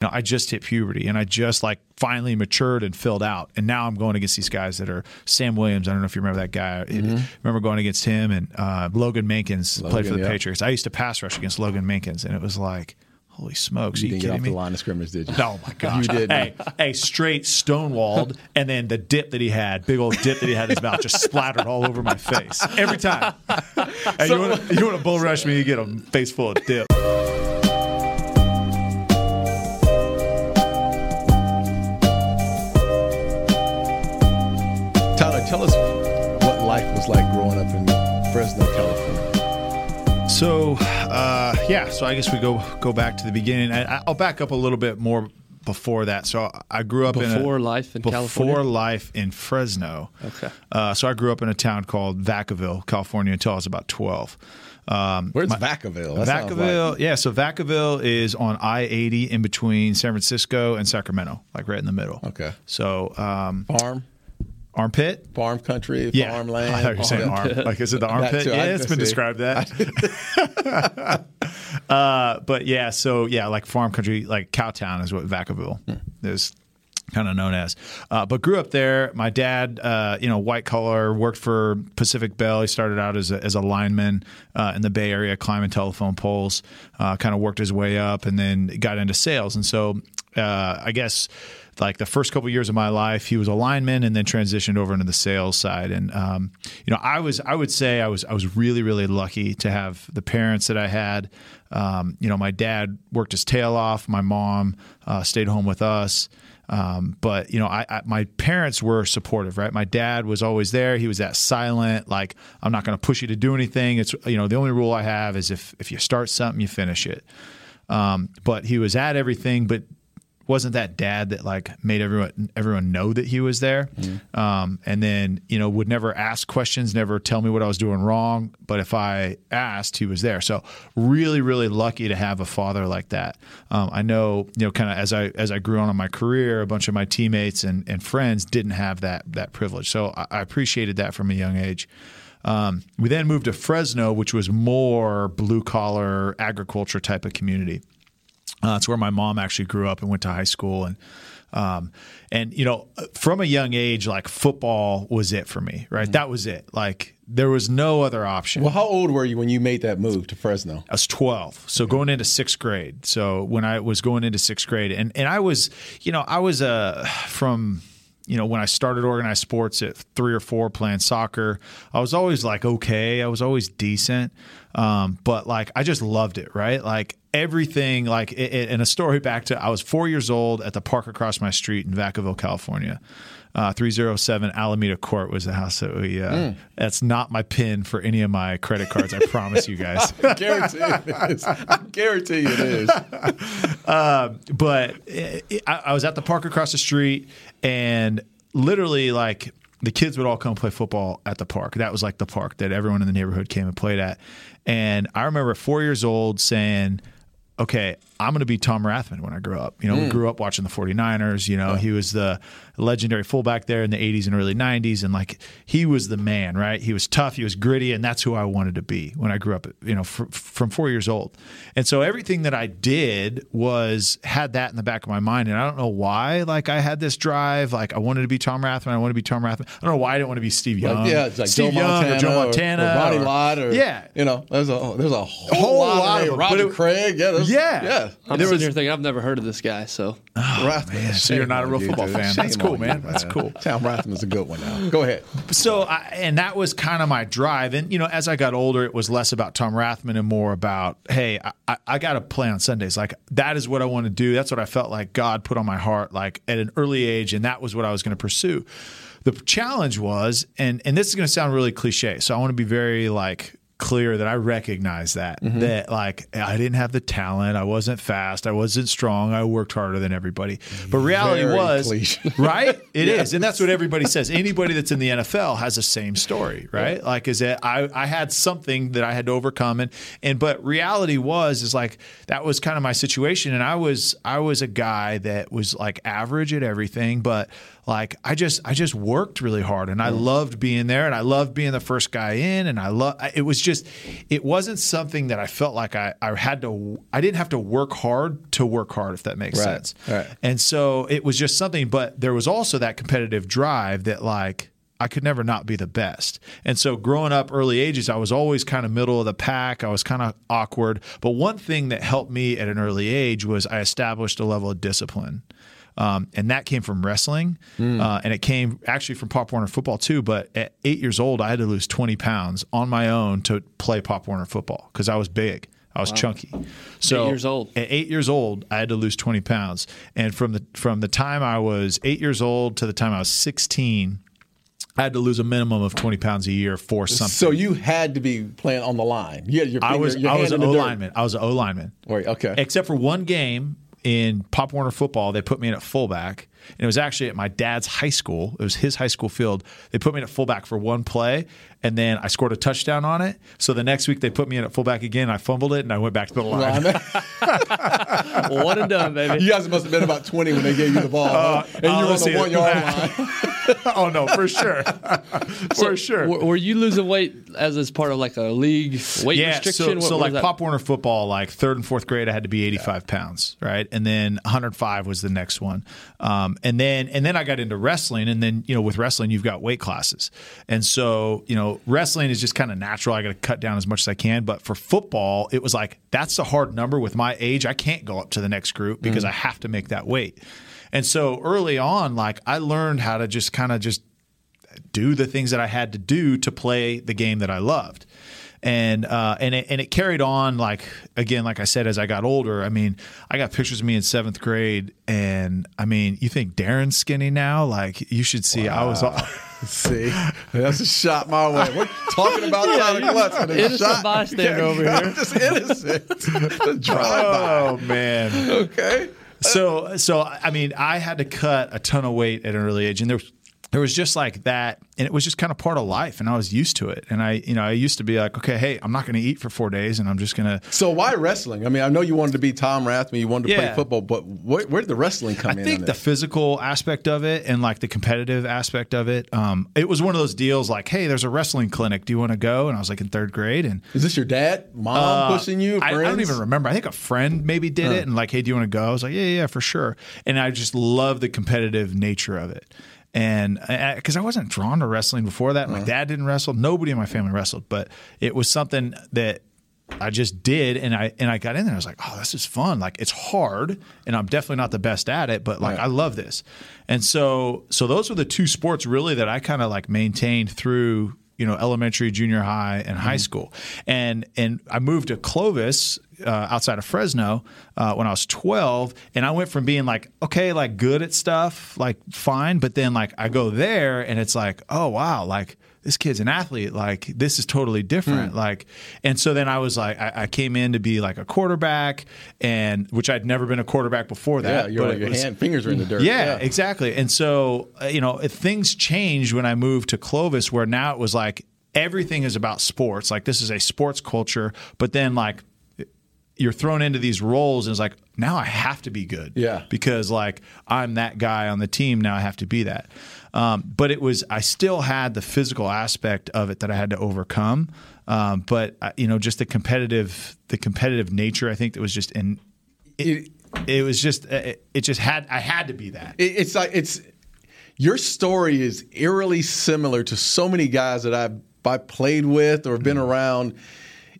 you know, I just hit puberty and I just like finally matured and filled out. And now I'm going against these guys that are Sam Williams. I don't know if you remember that guy. Mm-hmm. remember going against him and uh, Logan Mankins Logan, played for the yeah. Patriots. I used to pass rush against Logan Mankins, and it was like, holy smokes! You, you didn't get off me? the line of scrimmage, did you? Oh my gosh! you did. Hey, hey, straight stonewalled, and then the dip that he had, big old dip that he had in his mouth, just splattered all over my face every time. hey, so, you want to bull rush me? You get a face full of dip. Fresno, California. So, uh, yeah, so I guess we go go back to the beginning. I, will back up a little bit more before that. So I grew up before in before life in before California. Before life in Fresno. Okay. Uh, so I grew up in a town called Vacaville, California, until I was about twelve. Um, Where's my, Vacaville? That Vacaville, like... yeah. So Vacaville is on I eighty in between San Francisco and Sacramento, like right in the middle. Okay. So um, farm. Armpit? Farm country, yeah. farmland. I thought you were saying arm. Like, is it the armpit? yeah, it's been see. described that. uh, but yeah, so yeah, like farm country, like Cowtown is what Vacaville hmm. is kind of known as. Uh, but grew up there. My dad, uh, you know, white collar, worked for Pacific Bell. He started out as a, as a lineman uh, in the Bay Area, climbing telephone poles. Uh, kind of worked his way up, and then got into sales. And so, uh, I guess like the first couple of years of my life, he was a lineman and then transitioned over into the sales side. And um, you know, I was I would say I was I was really really lucky to have the parents that I had. Um, you know, my dad worked his tail off. My mom uh, stayed home with us. Um, but you know, I, I, my parents were supportive, right? My dad was always there. He was that silent, like I'm not going to push you to do anything. It's you know, the only rule I have is if if you start something, you finish it. Um, but he was at everything, but wasn't that dad that like made everyone everyone know that he was there, mm-hmm. um, and then you know would never ask questions, never tell me what I was doing wrong. But if I asked, he was there. So really, really lucky to have a father like that. Um, I know you know kind of as I as I grew on in my career, a bunch of my teammates and, and friends didn't have that that privilege. So I, I appreciated that from a young age. Um, we then moved to Fresno, which was more blue collar agriculture type of community. Uh, it's where my mom actually grew up and went to high school, and um, and you know, from a young age, like football was it for me, right? Mm-hmm. That was it. Like there was no other option. Well, how old were you when you made that move to Fresno? I was twelve, so going into sixth grade. So when I was going into sixth grade, and and I was, you know, I was uh, from you know, when I started organized sports at three or four playing soccer, I was always like okay, I was always decent, um, but like I just loved it, right? Like everything like and a story back to I was four years old at the park across my street in Vacaville, California. Uh, 307 Alameda Court was the house that we. Uh, mm. That's not my pin for any of my credit cards. I promise you guys. I guarantee it is. I guarantee it is. uh, but it, it, I, I was at the park across the street, and literally like the kids would all come play football at the park. That was like the park that everyone in the neighborhood came and played at. And I remember four years old saying, okay, I'm going to be Tom Rathman when I grow up. You know, mm. we grew up watching the 49ers. You know, yeah. he was the legendary fullback there in the 80s and early 90s. And like, he was the man, right? He was tough, he was gritty, and that's who I wanted to be when I grew up, you know, fr- from four years old. And so everything that I did was had that in the back of my mind. And I don't know why, like, I had this drive. Like, I wanted to be Tom Rathman. I want to be Tom Rathman. I don't know why I didn't want to be Steve Young. Like, yeah, it's like Steve Joe Young Montana or Joe Montana. Or, or Lott. Or, yeah. You know, there's a, there's a whole, whole lot, lot, of, of Roger it, Craig. Yeah. Yeah. Yeah. I'm there sitting was, here thinking I've never heard of this guy. So, oh, man, so you're not a real football fan. That's cool, man. That's cool. Tom Rathman is a good one. Now, go ahead. So, I, and that was kind of my drive. And you know, as I got older, it was less about Tom Rathman and more about, hey, I, I got to play on Sundays. Like that is what I want to do. That's what I felt like God put on my heart, like at an early age, and that was what I was going to pursue. The challenge was, and and this is going to sound really cliche, so I want to be very like clear that I recognize that mm-hmm. that like I didn't have the talent, I wasn't fast, I wasn't strong, I worked harder than everybody. But reality Very was right. It yes. is, and that's what everybody says. Anybody that's in the NFL has the same story, right? Yeah. Like is that I I had something that I had to overcome, and and but reality was is like that was kind of my situation, and I was I was a guy that was like average at everything, but like I just I just worked really hard, and I loved being there, and I loved being the first guy in, and I love it was just just it wasn't something that I felt like I, I had to I didn't have to work hard to work hard if that makes Right, sense. right. And so it was just something, but there was also that competitive drive that like I could never not be the best. And so growing up early ages, I was always kind of middle of the pack. I was kind of awkward. But one thing that helped me at an early age was I established a level of discipline. Um, and that came from wrestling, uh, and it came actually from Pop Warner football too. But at eight years old, I had to lose 20 pounds on my own to play Pop Warner football because I was big. I was chunky. So Eight years old. At eight years old, I had to lose 20 pounds, and from the from the time I was eight years old to the time I was 16, I had to lose a minimum of 20 pounds a year for something. So you had to be playing on the line. Yeah, You I was your I was an O lineman. I was an O lineman. Wait, okay. Except for one game in Pop Warner football, they put me in at fullback. And it was actually at my dad's high school. It was his high school field. They put me in at fullback for one play, and then I scored a touchdown on it. So the next week they put me in at fullback again. I fumbled it, and I went back to the line. One and done, baby. you guys must have been about 20 when they gave you the ball. huh? and you uh, were on the one yard line. oh no, for sure, for sure. Were, were you losing weight as as part of like a league weight yeah, restriction? so, so What- what like? Pop Warner football, like third and fourth grade, I had to be 85 pounds, right? And then 105 was the next one. Um, and then and then I got into wrestling, and then you know with wrestling you've got weight classes, and so you know wrestling is just kind of natural. I got to cut down as much as I can, but for football, it was like that's a hard number with my age. I can't go up to the next group because I have to make that weight. And so early on, like I learned how to just kind of just do the things that I had to do to play the game that I loved. And uh, and it, and it carried on like again, like I said, as I got older. I mean, I got pictures of me in seventh grade, and I mean, you think Darren's skinny now? Like you should see, I was. See, that's a shot my way. We're talking about Tyler Clutts and a shot. bystander over here. Just innocent. The drive-by. oh man! Okay. so so I mean, I had to cut a ton of weight at an early age, and there was there was just like that, and it was just kind of part of life, and I was used to it. And I, you know, I used to be like, okay, hey, I'm not going to eat for four days, and I'm just going to So why wrestling? I mean, I know you wanted to be Tom Rathman, you wanted to play football, but where, where did the wrestling come I in? think the physical aspect of it and like the competitive aspect of it. Um, it was one of those deals like, hey, there's a wrestling clinic. Do you want to go? And I was like in third grade, and Is this your dad, mom uh, pushing you? I, I don't even remember. I think a friend maybe did it and like, hey, do you want to go? I was like, yeah, yeah, for sure. And I just love the competitive nature of it. And uh, uh, because I, wasn't drawn to wrestling before that, my uh-huh. dad didn't wrestle. Nobody in my family wrestled, but it was something that I just did, and I and I got in there. I was like, oh, this is fun. Like it's hard, and I'm definitely not the best at it, but like Right. I love this. And so so those were the two sports really that I kind of like maintained through you know elementary, junior high, and high mm-hmm. school. And and I moved to Clovis uh, outside of Fresno uh, when I was 12, and I went from being like okay, like good at stuff, like fine, but then like I go there and it's like oh wow, like this kid's an athlete. Like this is totally different. Like, and so then I was like, I, I came in to be like a quarterback, and which I'd never been a quarterback before Yeah, that. your, but it your was- hand, fingers are in the dirt. yeah, exactly. And so, uh, you know, things changed when I moved to Clovis, where now it was like everything is about sports. Like this is a sports culture, but then like you're thrown into these roles and it's like now I have to be good. Yeah. Because like I'm that guy on the team now I have to be that. Um, but it was I still had the physical aspect of it that I had to overcome. Um, but uh, you know just the competitive the competitive nature I think that was just in it, it was just uh, it, it just had I had to be that. It- it's like it's your story is eerily similar to so many guys that I've I played with or been around,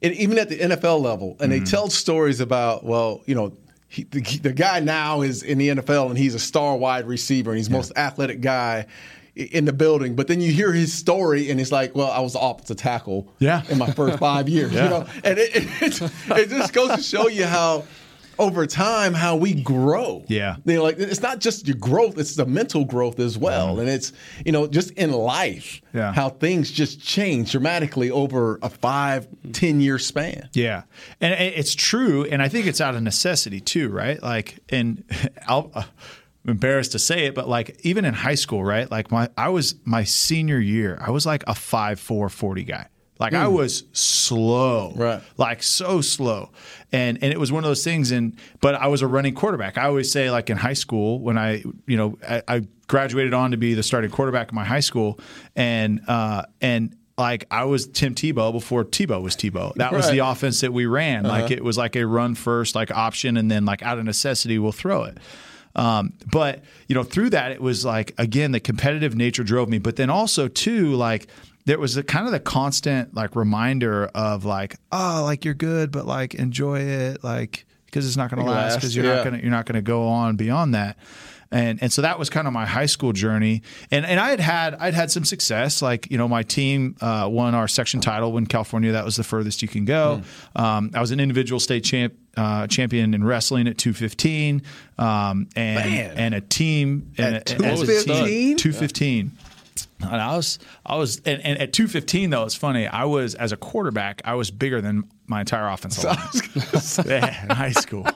and even at the NFL level, and they mm-hmm. tell stories about well, you know. He, the, the guy now is in the NFL and he's a star wide receiver and he's the most athletic guy in the building. But then you hear his story and it's like, well, I was the offensive tackle Yeah. in my first five years. Yeah. You know, and it, it, it just goes to show you how over time how we grow. Yeah. You know, like it's not just your growth, it's the mental growth as well. And it's, you know, just in life, Yeah. how things just change dramatically over a five, ten year span. Yeah, and it's true, and I think it's out of necessity too, right? Like, and I'll, uh, I'm embarrassed to say it, but like even in high school, right? Like my, I was my senior year, I was like a five four forty guy. Like I was slow, Right. Like so slow, and and it was one of those things. And but I was a running quarterback. I always say, like in high school, when I, you know, I, I graduated on to be the starting quarterback in my high school, and uh, and like I was Tim Tebow before Tebow was Tebow. That was Right. the offense that we ran. Like it was like a run first like option, and then like out of necessity we'll throw it. Um, but you know, through that, it was like again the competitive nature drove me, but then also too like there was a kind of the constant like reminder of like oh like you're good, but like enjoy it like because it's not going to last because you're yeah. not going to you're not going to go on beyond that. And and so that was kind of my high school journey, and and I had had I'd had some success. Like you know, my team uh, won our section title in California. That was the furthest you can go. Hmm. Um, I was an individual state champ uh, champion in wrestling at 215, um, and Man. and a team and At a- as a team- 215? 215. And I was, I was, and, and at 215 though, it's funny. I was as a quarterback, I was bigger than my entire offensive line. yeah, in high school.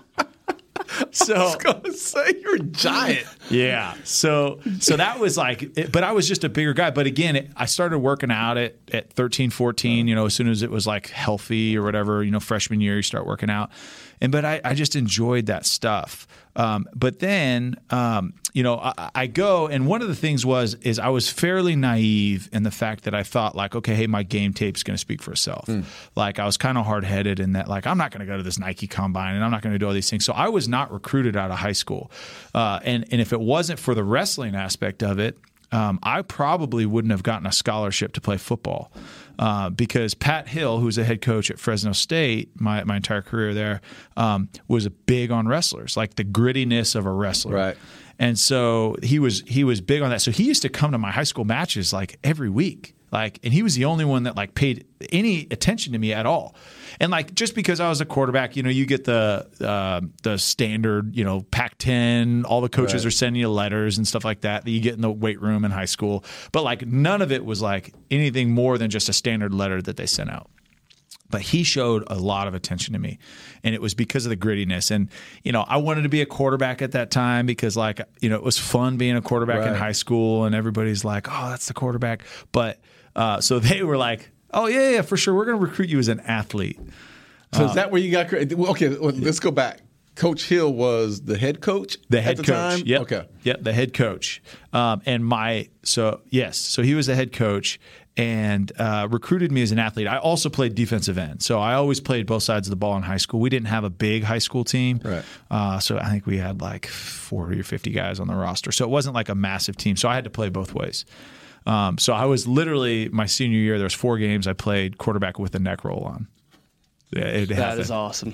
So I was gonna say you're a giant. yeah. So so that was like, it, but I was just a bigger guy. But again, it, I started working out at, at 13, 14, you know, as soon as it was like healthy or whatever, you know, freshman year, you start working out. And, but I, I just enjoyed that stuff. Um, but then, um, you know, I, I go, and one of the things was, is I was fairly naive in the fact that I thought like, okay, hey, my game tape's going to speak for itself. Like I was kind of hard headed in that, like, I'm not going to go to this Nike combine and I'm not going to do all these things. So I was not recruited out of high school. Uh, and, and if it wasn't for the wrestling aspect of it, um, I probably wouldn't have gotten a scholarship to play football uh, because Pat Hill, who's a head coach at Fresno State, my, my entire career there, um, was big on wrestlers, like the grittiness of a wrestler. Right. And so he was he was big on that. So he used to come to my high school matches like every week. Like and he was the only one that like paid any attention to me at all. And like just because I was a quarterback, you know, you get the uh, the standard, you know, Pac-10. All the coaches Right. are sending you letters and stuff like that that you get in the weight room in high school. But like none of it was like anything more than just a standard letter that they sent out but he showed a lot of attention to me and it was because of the grittiness and you know i wanted to be a quarterback at that time because like you know it was fun being a quarterback in high school and everybody's like oh that's the quarterback but uh, so they were like oh yeah yeah for sure we're going to recruit you as an athlete So is that where you got? Okay, let's go back. Coach Hill was the head coach. the head the coach. Time? Yep. Okay. Yep. The head coach. Um, and my so yes, so he was the head coach and uh, recruited me as an athlete. I also played defensive end, so I always played both sides of the ball in high school. We didn't have a big high school team, Right. Uh, so I think we had like forty or fifty guys on the roster. So it wasn't like a massive team. So I had to play both ways. Um, so I was literally my senior year. There was four games I played quarterback with a neck roll on. Yeah, it That happened. is awesome.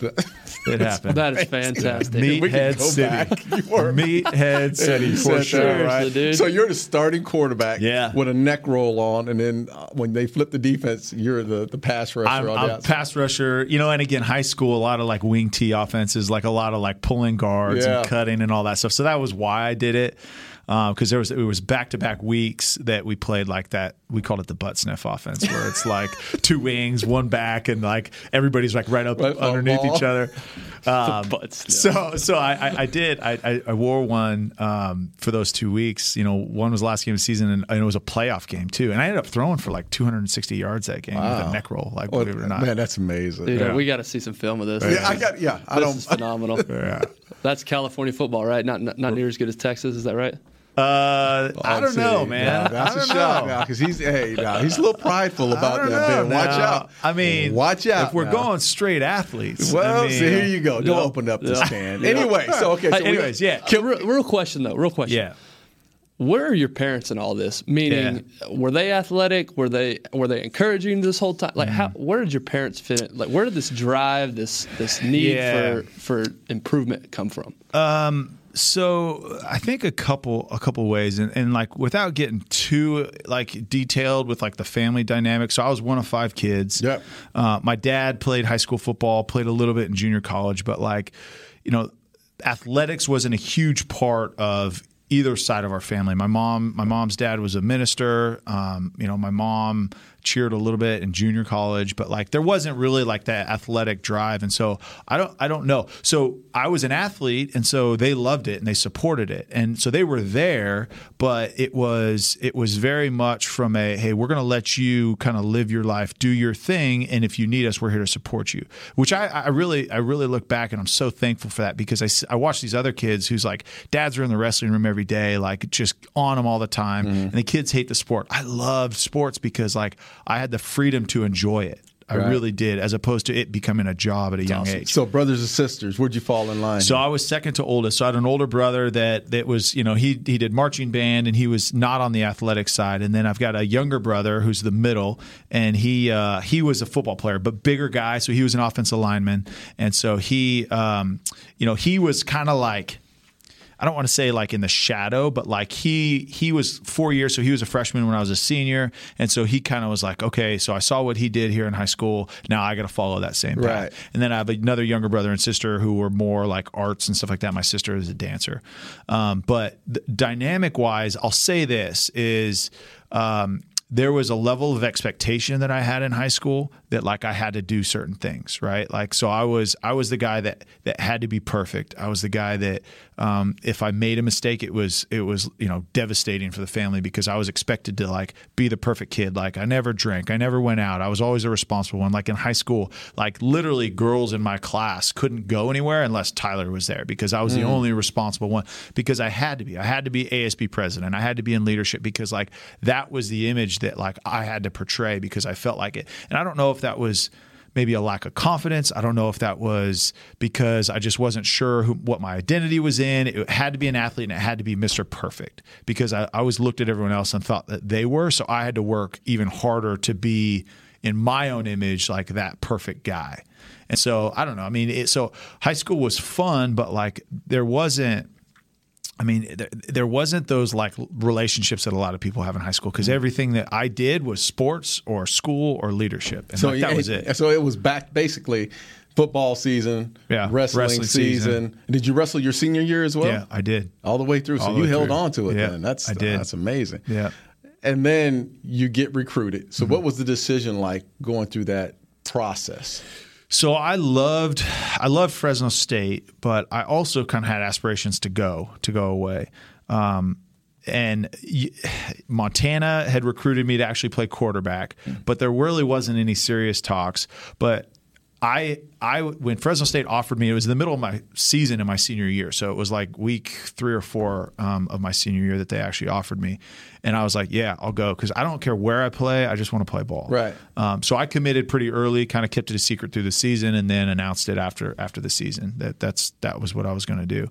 It happened. That is fantastic. Meathead City. You were- Meathead City for sure. Seriously, dude. So you're the starting quarterback Yeah. with a neck roll on, and then uh, when they flip the defense, you're the, the pass rusher I'm, I'm the a outside. pass rusher, you know, and again, high school, a lot of like wing T offenses, like a lot of like pulling guards Yeah. and cutting and all that stuff. So that was why I did it. Because there was it was back to back weeks that we played like that. We called it the butt sniff offense, where it's like two wings, one back, and like everybody's like right up Right underneath ball. each other. Um, But still. so so I, I, I did I, I, I wore one um, for those two weeks. You know, one was the last game of the season, and, and it was a playoff game too. And I ended up throwing for like 260 yards that game with a neck roll. Like Oh, believe it or not, Man, that's amazing. Dude, Yeah. we got to see some film of this. yeah, I got. Yeah, I this don't. is phenomenal. yeah. That's California football, right? Not, not not near as good as Texas. Is that right? Uh, I don't know, Yeah, man. that's I don't a shot now because he's hey, now he's a little prideful about that. know Man. Watch out. I mean, watch out. If we're now. going straight athletes, Well, I mean, see, here you go. Don't Yeah. open up this Yeah. can. Anyway, so okay. So Hey, we- anyways, yeah, real, real question though. Real question. yeah. Where are your parents in all this? Meaning, were they athletic? Were they were they encouraging this whole time? Like, how Mm-hmm. where did your parents fit? In? Like, where did this drive, this this need Yeah. for for improvement come from? So I think a couple a couple ways, and, and like without getting too like detailed with like the family dynamic. So I was one of five kids. Yep. Uh, my dad played high school football, played a little bit in junior college, but like, you know, athletics wasn't a huge part of either side of our family. My mom, my mom's dad was a minister. Um, you know, my mom cheered a little bit in junior college, but like there wasn't really like that athletic drive. And so I don't I don't know. So I was an athlete and so they loved it and they supported it. And so they were there, but it was it was very much from a hey, we're gonna let you kind of live your life, do your thing, and if you need us, we're here to support you. Which I, I really I really look back and I'm so thankful for that because I, I watch these other kids who's like dads are in the wrestling room every day, like just on them all the time, mm-hmm. and the kids hate the sport. I loved sports because like I had the freedom to enjoy it. I right. really did, as opposed to it becoming a job at a That's young awesome. age. So, brothers and sisters, where'd you fall in line? So, I was second to oldest. So, I had an older brother that that was, you know, he he did marching band and he was not on the athletic side. And then I've got a younger brother who's the middle, and he uh, he was a football player, but bigger guy. So he was an offensive lineman, and so he, um, you know, he was kind of like I don't want to say like in the shadow, but like he he was four years, so he was a freshman when I was a senior, and so he kind of was like, okay, so I saw what he did here in high school. Now I got to follow that same path. Right. And then I have another younger brother and sister who were more like arts and stuff like that. My sister is a dancer, um, but dynamic wise, I'll say this is. Um, there was a level of expectation that I had in high school that like I had to do certain things, right? Like so I was I was the guy that that had to be perfect. I was the guy that um, if I made a mistake, it was it was you know devastating for the family because I was expected to like be the perfect kid. Like I never drank, I never went out. I was always a responsible one. Like in high school, like literally girls in my class couldn't go anywhere unless Tyler was there because I was mm. the only responsible one because I had to be. I had to be ASB president. I had to be in leadership because like that was the image that like I had to portray because I felt like it. And I don't know if that was maybe a lack of confidence. I don't know if that was because I just wasn't sure who, what my identity was in. It had to be an athlete and it had to be Mr. Perfect because I, I always looked at everyone else and thought that they were. So I had to work even harder to be in my own image like that perfect guy. And so I don't know. I mean, it, so high school was fun, but like there wasn't I mean, there, there, wasn't those like relationships that a lot of people have in high school because mm-hmm. everything that I did was sports or school or leadership, and so like, that was it. So it was back basically football season, yeah, wrestling, wrestling season. season. Did you wrestle your senior year as well? Yeah, I did all the way through. So you held through. on to it. Yeah, then that's I did. That's amazing. Yeah, and then you get recruited. So mm-hmm. what was the decision like going through that process? So I loved I loved Fresno State, but I also kind of had aspirations to go to go away. Um, and Montana had recruited me to actually play quarterback, but there really wasn't any serious talks. But I I when Fresno State offered me, it was in the middle of my season in my senior year, so it was like week three or four um, of my senior year that they actually offered me, and I was like, yeah, I'll go because I don't care where I play, I just want to play ball. Right. Um, so I committed pretty early, kind of kept it a secret through the season, and then announced it after after the season that that's that was what I was going to do.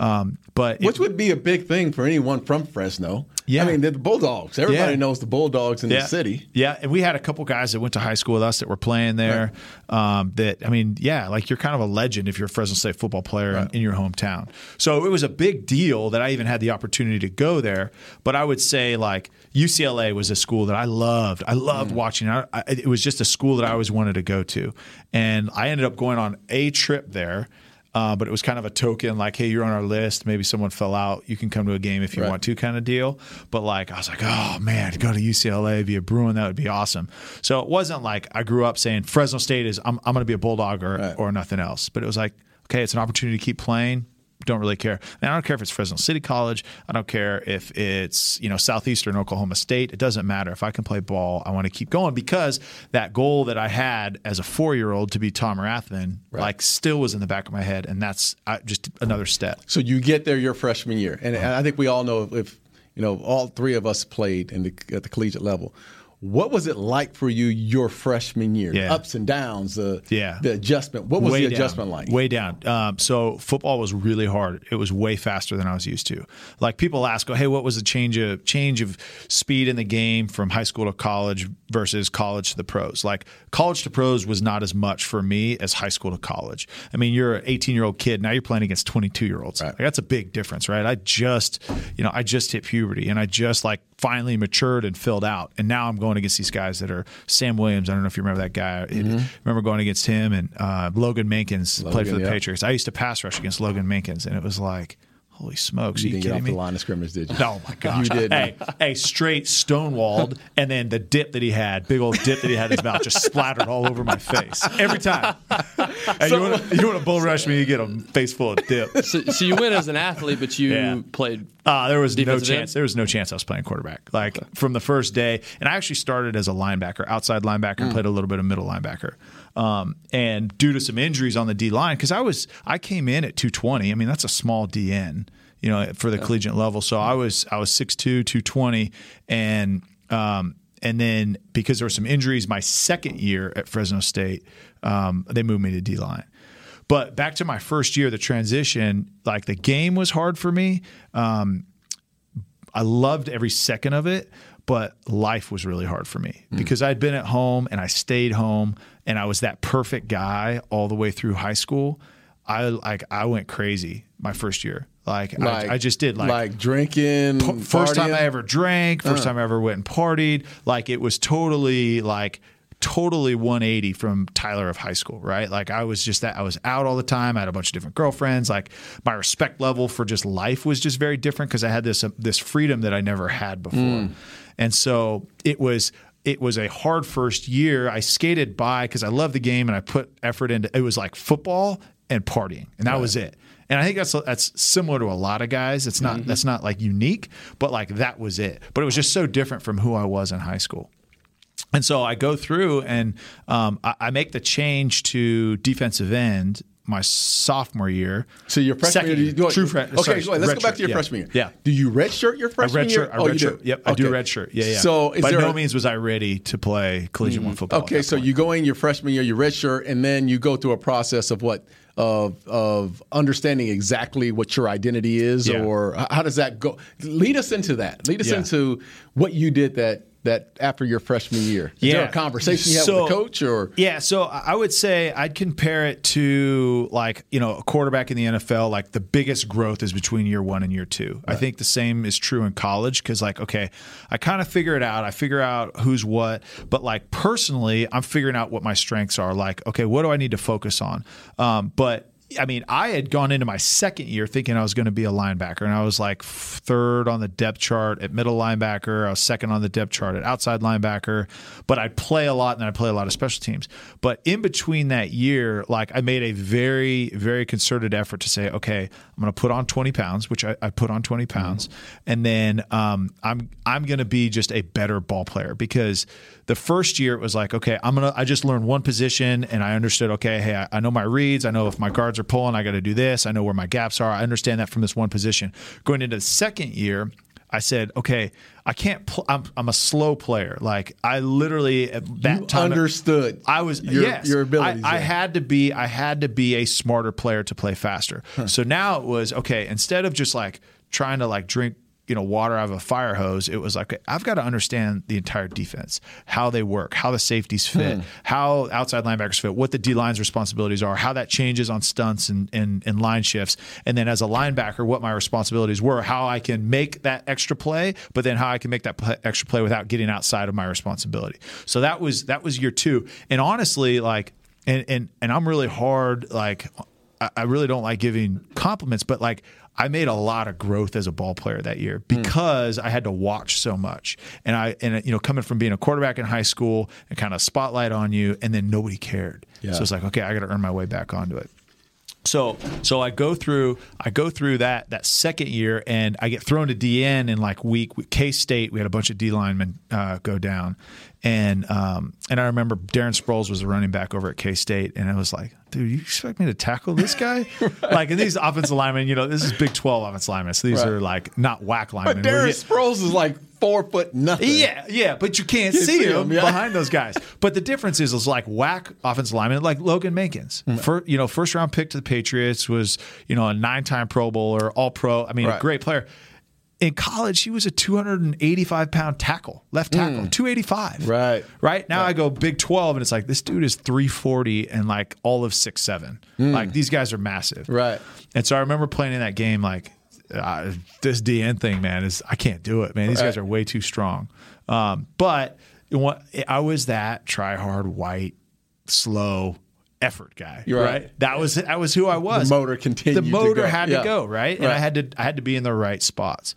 Um, but which it, would be a big thing for anyone from Fresno. Yeah, I mean the Bulldogs. Everybody yeah. knows the Bulldogs in yeah. the city. Yeah, and we had a couple guys that went to high school with us that were playing there. Right. Um, that I mean, yeah, like you're kind of a legend if you're a Fresno State football player right. in, in, your hometown. So it was a big deal that I even had the opportunity to go there. But I would say like UCLA was a school that I loved. I loved mm. watching. I, I, it was just a school that I always wanted to go to, and I ended up going on a trip there uh, but it was kind of a token, like, hey, you're on our list. Maybe someone fell out. You can come to a game if you right. want to, kind of deal. But like, I was like, oh man, to go to UCLA, be a Bruin, that would be awesome. So it wasn't like I grew up saying Fresno State is I'm, I'm going to be a Bulldog or, right. or nothing else. But it was like, okay, it's an opportunity to keep playing don't really care. And I don't care if it's Fresno City College. I don't care if it's you know Southeastern Oklahoma State. It doesn't matter. If I can play ball, I want to keep going because that goal that I had as a four year old to be Tom Rathman, right. like still was in the back of my head, and that's uh, just another step. So you get there your freshman year, and I think we all know if you know all three of us played in the, at the collegiate level what was it like for you your freshman year? Yeah. Ups and downs, the yeah. the adjustment. What was way the down, adjustment like? Way down. Um, so football was really hard. It was way faster than I was used to. Like people ask, "Oh, hey, what was the change of change of speed in the game from high school to college versus college to the pros?" Like college to pros was not as much for me as high school to college. I mean, you're an 18 year old kid now. You're playing against 22 year olds. Right. Like, that's a big difference, right? I just, you know, I just hit puberty and I just like finally matured and filled out. And now I'm going against these guys that are Sam Williams. I don't know if you remember that guy. Mm-hmm. I remember going against him and uh, Logan Mankins Logan, played for the yeah. Patriots. I used to pass rush against Logan Mankins, and it was like – Holy smokes! You, you didn't get off me? the line of scrimmage, did you? Oh my gosh! you did. Hey, hey, straight stonewalled, and then the dip that he had, big old dip that he had in his mouth, just splattered all over my face every time. Hey, so, you want to bull rush me? You get a face full of dip. So, so you went as an athlete, but you yeah. played. Uh, there was no chance. End? There was no chance I was playing quarterback. Like okay. from the first day, and I actually started as a linebacker, outside linebacker, mm. played a little bit of middle linebacker. Um, and due to some injuries on the D line, because I was I came in at 220. I mean that's a small DN you know, for the yeah. collegiate level. So I was I was 6'2", 220, and um, and then because there were some injuries, my second year at Fresno State, um, they moved me to D line. But back to my first year, the transition, like the game was hard for me. Um, I loved every second of it, but life was really hard for me mm. because I'd been at home and I stayed home and I was that perfect guy all the way through high school. I like I went crazy my first year. Like, like I, I, just did like like drinking. P- first time I ever drank. First uh. time I ever went and partied. Like it was totally like totally 180 from Tyler of high school, right? Like I was just that I was out all the time. I had a bunch of different girlfriends. Like my respect level for just life was just very different because I had this uh, this freedom that I never had before. Mm. And so it was it was a hard first year. I skated by because I love the game and I put effort into it was like football and partying. And that right. was it. And I think that's that's similar to a lot of guys. It's not mm-hmm. that's not like unique, but like that was it. But it was just so different from who I was in high school. And so I go through and um, I, I, make the change to defensive end my sophomore year. So your freshman Second, year, you, true freshman. Okay, sorry, let's go back to your yeah. freshman year. Yeah. Do you redshirt your freshman I year? I redshirt, oh, you do. Yep, okay. I do redshirt. Yeah, yeah. So by no a, means was I ready to play collegiate mm, one football. Okay, so point. you go in your freshman year, you redshirt, and then you go through a process of what of of understanding exactly what your identity is, yeah. or how does that go? Lead us into that. Lead us yeah. into what you did that that after your freshman year? Is yeah. there a conversation you had so, with the coach or Yeah, so I would say I'd compare it to like, you know, a quarterback in the NFL, like the biggest growth is between year 1 and year 2. Right. I think the same is true in college cuz like okay, I kind of figure it out. I figure out who's what, but like personally, I'm figuring out what my strengths are. Like, okay, what do I need to focus on? Um, but I mean, I had gone into my second year thinking I was going to be a linebacker, and I was like third on the depth chart at middle linebacker. I was second on the depth chart at outside linebacker, but I'd play a lot and I play a lot of special teams. But in between that year, like I made a very, very concerted effort to say, okay, I'm going to put on 20 pounds, which I, I put on 20 pounds, and then um, I'm I'm going to be just a better ball player because the first year it was like, okay, I'm gonna I just learned one position and I understood, okay, hey, I, I know my reads, I know if my guards are pulling, I got to do this, I know where my gaps are, I understand that from this one position. Going into the second year, I said, okay, I can't. Pl- I'm, I'm a slow player. Like I literally at that you time understood. I was your, yes, your abilities. I, I, had to be. I had to be a smarter player to play faster. Huh. So now it was okay. Instead of just like trying to like drink you know water out of a fire hose. It was like I've got to understand the entire defense, how they work, how the safeties fit, hmm. how outside linebackers fit, what the D line's responsibilities are, how that changes on stunts and, and and line shifts, and then as a linebacker, what my responsibilities were, how I can make that extra play, but then how I can make that play, extra play without getting outside of my responsibility. So that was that was year two, and honestly, like and and and I'm really hard like I really don't like giving compliments, but like I made a lot of growth as a ball player that year hmm. because mm. I had to watch so much. And I and you know coming from being a quarterback in high school and kind of spotlight on you and then nobody cared. Yeah. So it's like, okay, I got to earn my way back onto it. So so I go through I go through that that second year and I get thrown to DN in like week K State. We had a bunch of D linemen uh, go down, and um, and I remember Darren Sproles was the running back over at K State, and I was like, dude, you expect me to tackle this guy? right. Like, in these offensive linemen, you know, this is Big 12 offensive linemen. So these right. are like not WAC linemen. But Darren Sproles is like four foot nothing. Yeah, yeah, but you can't, see, see, him, yeah. behind those guys. But the difference is, is like WAC offensive linemen, like Logan Mankins. Mm. For, you know, first round pick to the Patriots was, you know, a nine time Pro Bowler, all pro. I mean, right. a great player in college, he was a 285 pound tackle, left tackle, mm. 285. Right. Right. Now I go Big 12, and it's like this dude is 340 and like all of six seven. Mm. Like these guys are massive. Right. And so I remember playing in that game, like uh, this DN thing, man, is I can't do it, man. These right. guys are way too strong. Um, but I was that try hard, white, slow, effort guy, right. right. That was that was who I was. The motor continued. The motor to had yeah. to go, right? And right. I had to I had to be in the right spots.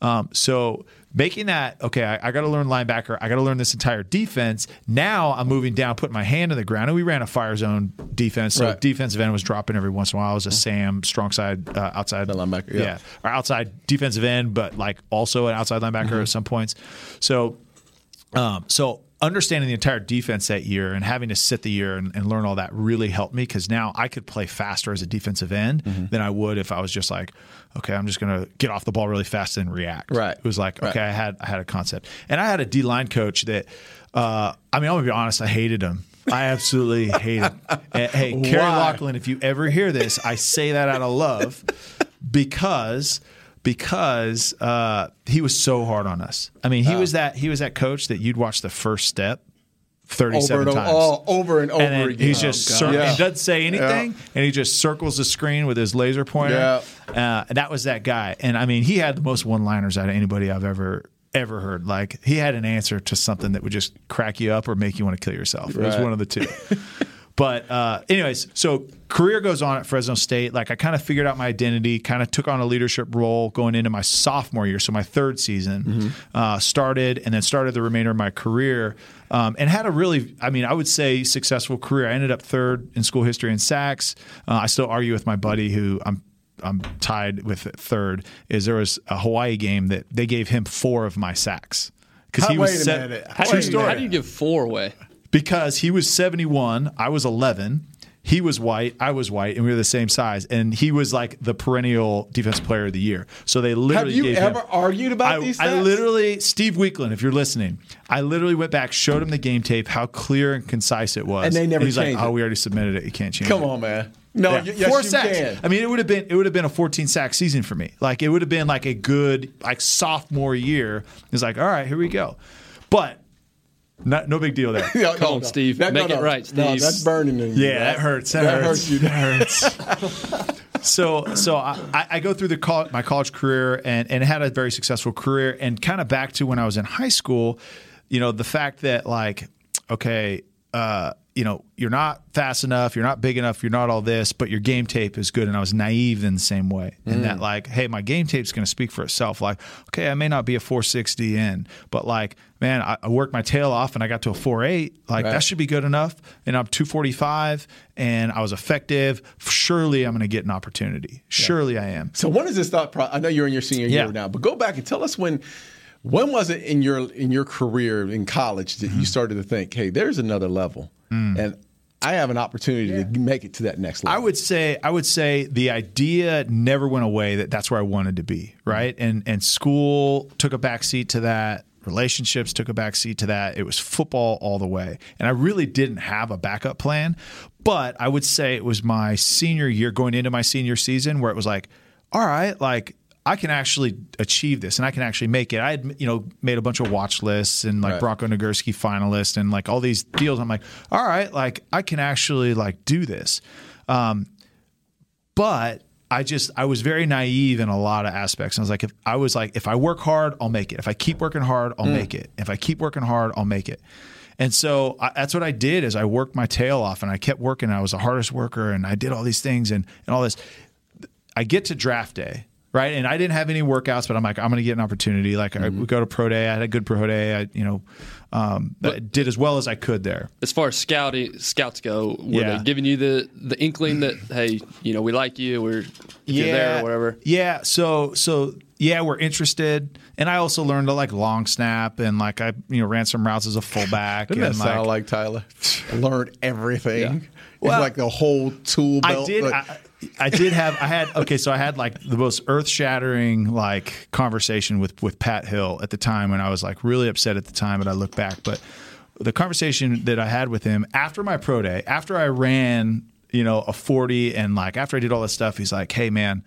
Um, so making that okay, I, I got to learn linebacker. I got to learn this entire defense. Now I'm moving down, putting my hand in the ground. And we ran a fire zone defense, so right. defensive end was dropping every once in a while. I was a Sam strong side, uh, outside the linebacker, yeah. yeah, or outside defensive end, but like also an outside linebacker mm-hmm. at some points. So, um, so understanding the entire defense that year and having to sit the year and, and learn all that really helped me because now I could play faster as a defensive end mm-hmm. than I would if I was just like, okay, I'm just going to get off the ball really fast and react. Right. It was like, okay, right. I had I had a concept, and I had a D line coach that. Uh, I mean, I'm gonna be honest. I hated him. I absolutely hate him. hey, Kerry Locklin, if you ever hear this, I say that out of love because because uh, he was so hard on us. I mean, he was that he was that coach that you'd watch the first step 37 over times. All, over and over and again. He's just oh, cir- yeah. he doesn't say anything, yeah. and he just circles the screen with his laser pointer. Yeah. Uh, and that was that guy. And I mean, he had the most one-liners out of anybody I've ever ever heard. Like he had an answer to something that would just crack you up or make you want to kill yourself. Right. It was one of the two. But uh, anyways, so career goes on at Fresno State. Like I kind of figured out my identity, kind of took on a leadership role going into my sophomore year, so my third season. Mm-hmm. Uh, started and then started the remainder of my career, um, and had a really, I mean, I would say successful career. I ended up third in school history in sacks. Uh, I still argue with my buddy who I'm I'm tied with third. Is there was a Hawaii game that they gave him four of my sacks because he was set, How, do you, how do you give four away? Because he was 71, I was 11. He was white, I was white, and we were the same size. And he was like the perennial defensive player of the year. So they literally have you ever him, argued about I, these? Stats? I literally, Steve Weekland, if you're listening, I literally went back, showed him the game tape, how clear and concise it was, and they never. And he's like, "Oh, we already submitted it. You can't change Come it." Come on, man. No, yeah. yes, four sacks. Can. I mean, it would have been it would have been a 14 sack season for me. Like it would have been like a good like sophomore year. It's like, all right, here we go. But not, no big deal there. no, Come no, on, no. Steve. That, Make no, it right, Steve. No, that's burning in you. Yeah, that hurts. That, that hurts. hurts. you. That hurts. so, so I, I, go through the college, my college career and, and had a very successful career. And kind of back to when I was in high school, you know, the fact that like, okay, uh, you know, you're not fast enough, you're not big enough, you're not all this, but your game tape is good. And I was naive in the same way. Mm. And that like, hey, my game tape's going to speak for itself. Like, okay, I may not be a 460 in, but like, man, I, I worked my tail off and I got to a 4.8. Like right. that should be good enough. And I'm 245 and I was effective. Surely I'm going to get an opportunity. Surely yeah. I am. So when is this thought? Pro- I know you're in your senior yeah. year now, but go back and tell us when when was it in your in your career in college that mm-hmm. you started to think, hey, there's another level, mm. and I have an opportunity yeah. to make it to that next level. I would say I would say the idea never went away that that's where I wanted to be, right? Mm-hmm. And and school took a backseat to that. Relationships took a backseat to that. It was football all the way. And I really didn't have a backup plan. But I would say it was my senior year going into my senior season where it was like, all right, like I can actually achieve this and I can actually make it. I had, you know, made a bunch of watch lists and like right. Bronco Nagurski finalist and like all these deals. I'm like, all right, like I can actually like do this. Um, but I just I was very naive in a lot of aspects. And I was like, if I was like, if I work hard, I'll make it. If I keep working hard, I'll mm. make it. If I keep working hard, I'll make it. And so I, that's what I did is I worked my tail off and I kept working. I was the hardest worker and I did all these things and, and all this. I get to draft day right? And I didn't have any workouts, but I'm like, I'm going to get an opportunity. Like mm-hmm. I would go to pro day. I had a good pro day. I, you know, um, but, did as well as I could there. As far as scouting scouts go, were yeah. they giving you the the inkling that hey, you know, we like you, we're yeah, there or whatever? Yeah. So so yeah, we're interested. And I also learned to like long snap and like I you know ran some routes as a fullback. Doesn't and that sound like, like Tyler? learned everything. Yeah. Well, like the whole tool belt. I did. Like, I, I did have I had okay, so I had like the most earth shattering like conversation with with Pat Hill at the time when I was like really upset at the time, but I look back. But the conversation that I had with him after my pro day, after I ran, you know, a forty and like after I did all this stuff, he's like, Hey man,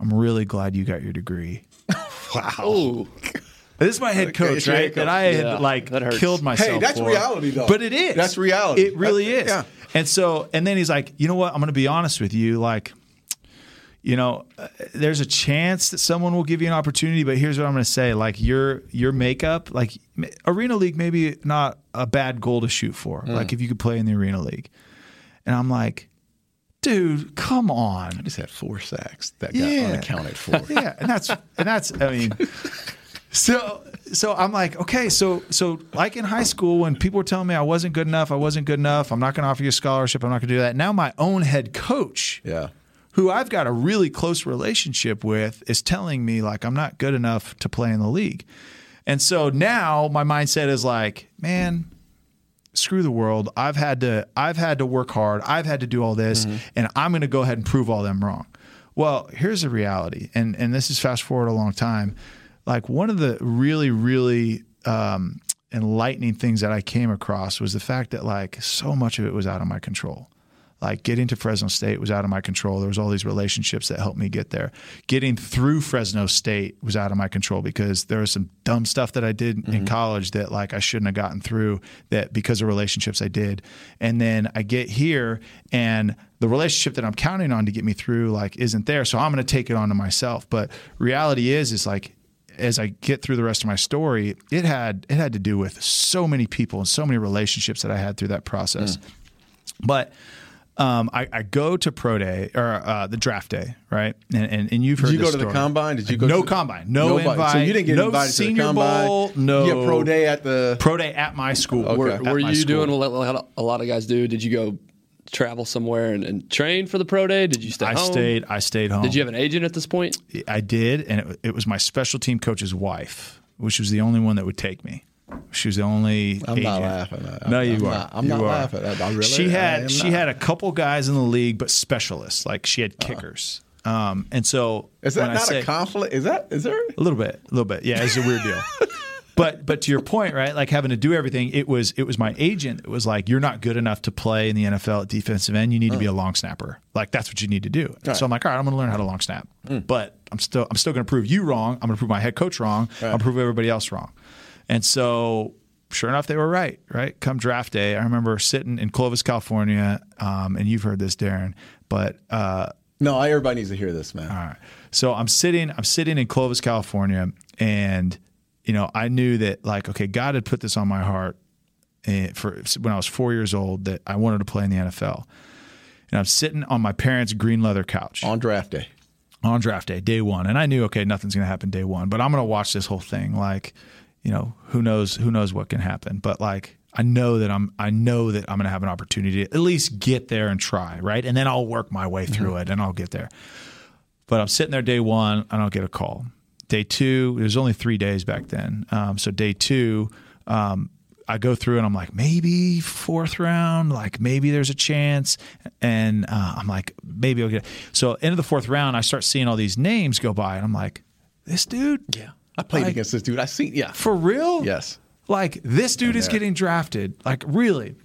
I'm really glad you got your degree. wow. Ooh. This is my head coach, okay, right? Head coach. That I had yeah, like killed myself. Hey, that's for. reality, though. But it is. That's reality. It really that's, is. Yeah. And so, and then he's like, you know what? I'm going to be honest with you. Like, you know, there's a chance that someone will give you an opportunity, but here's what I'm going to say: like your your makeup, like arena league, maybe not a bad goal to shoot for. Mm. Like if you could play in the arena league, and I'm like, dude, come on. I just had four sacks that got yeah. unaccounted for. yeah, and that's and that's. I mean, so so I'm like, okay, so so like in high school when people were telling me I wasn't good enough, I wasn't good enough, I'm not going to offer you a scholarship, I'm not going to do that. Now my own head coach, yeah, who I've got a really close relationship with, is telling me like I'm not good enough to play in the league. And so now my mindset is like, man, screw the world. I've had to I've had to work hard. I've had to do all this, mm-hmm. and I'm going to go ahead and prove all them wrong. Well, here's the reality, and and this is fast forward a long time. Like one of the really really um, enlightening things that I came across was the fact that like so much of it was out of my control. Like getting to Fresno State was out of my control. There was all these relationships that helped me get there. Getting through Fresno State was out of my control because there was some dumb stuff that I did mm-hmm. in college that like I shouldn't have gotten through that because of relationships I did. And then I get here and the relationship that I'm counting on to get me through like isn't there. So I'm going to take it onto myself. But reality is is like as I get through the rest of my story, it had it had to do with so many people and so many relationships that I had through that process. Mm. But um, I, I, go to pro day or uh, the draft day, right? And and, and you've heard. Did you go to story. the combine? Did you go? No to, combine, no nobody. invite. So you didn't get no invited senior to the combine. Bowl, no you pro day at the pro day at my school. Okay. Were, were you school. doing what a lot of guys do? Did you go travel somewhere and, and, train for the pro day? Did you stay I home? stayed. I stayed home. Did you have an agent at this point? I did, and it, it was my special team coach's wife, which was the only one that would take me. She was the only. I'm agent. not laughing. I'm, no, you I'm are. Not, I'm you not are. laughing. I, really, she had she not. had a couple guys in the league, but specialists. Like she had kickers. Uh-huh. Um, and so is that not say, a conflict? Is that is there a little bit, a little bit? Yeah, it's a weird deal. but but to your point, right? Like having to do everything. It was it was my agent. It was like you're not good enough to play in the NFL at defensive end. You need to be a long snapper. Like that's what you need to do. Right. So I'm like, all right, I'm going to learn how to long snap. Mm. But I'm still I'm still going to prove you wrong. I'm going to prove my head coach wrong. Right. I'm going to prove everybody else wrong. And so sure enough, they were right. Right, come draft day, I remember sitting in Clovis, California, um, and you've heard this, Darren, but. Uh, no, everybody needs to hear this, man. All right. So I'm sitting, I'm sitting in Clovis, California, and you know, I knew that like, okay, God had put this on my heart eh, for when I was four years old that I wanted to play in the NFL. And I'm sitting on my parents' green leather couch on draft day. On draft day, day one, and I knew okay, nothing's going to happen day one, but I'm going to watch this whole thing like you know, who knows who knows what can happen. But like I know that I'm I know that I'm going to have an opportunity to at least get there and try, right? And then I'll work my way through mm-hmm. it and I'll get there. But I'm sitting there day one, I don't get a call. Day two, it was only three days back then. Um, so day two, um, I go through and I'm like, maybe fourth round, like maybe there's a chance. And uh, I'm like, maybe I'll get it. So, end of the fourth round, I start seeing all these names go by, and I'm like, this dude, yeah, I played like, against this dude. I seen, yeah. For real? Yes. Like this dude is getting drafted. Like really.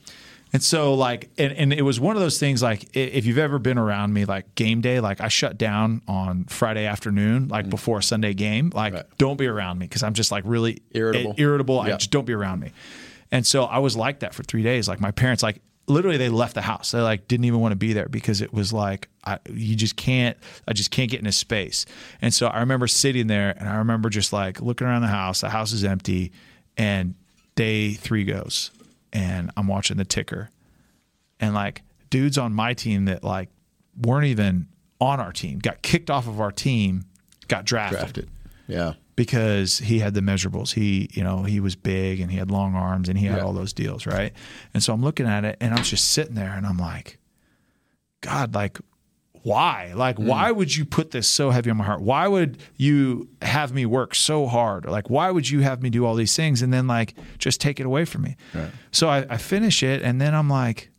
And so like and, and it was one of those things like if you've ever been around me like game day like I shut down on Friday afternoon like mm. before a Sunday game like right. don't be around me cuz I'm just like really irritable irritable I just don't be around me. And so I was like that for 3 days like my parents like literally they left the house. They like didn't even want to be there because it was like I, you just can't. I just can't get into space. And so I remember sitting there, and I remember just like looking around the house. The house is empty, and day three goes, and I'm watching the ticker, and like dudes on my team that like weren't even on our team got kicked off of our team, got drafted. Drafted. Yeah because he had the measurables. He, you know, he was big and he had long arms and he had yeah. all those deals, right? And so I'm looking at it and I'm just sitting there and I'm like, God, like, why? Like, mm. why would you put this so heavy on my heart? Why would you have me work so hard? Like, why would you have me do all these things and then like just take it away from me? Right. So I, I finish it and then I'm like,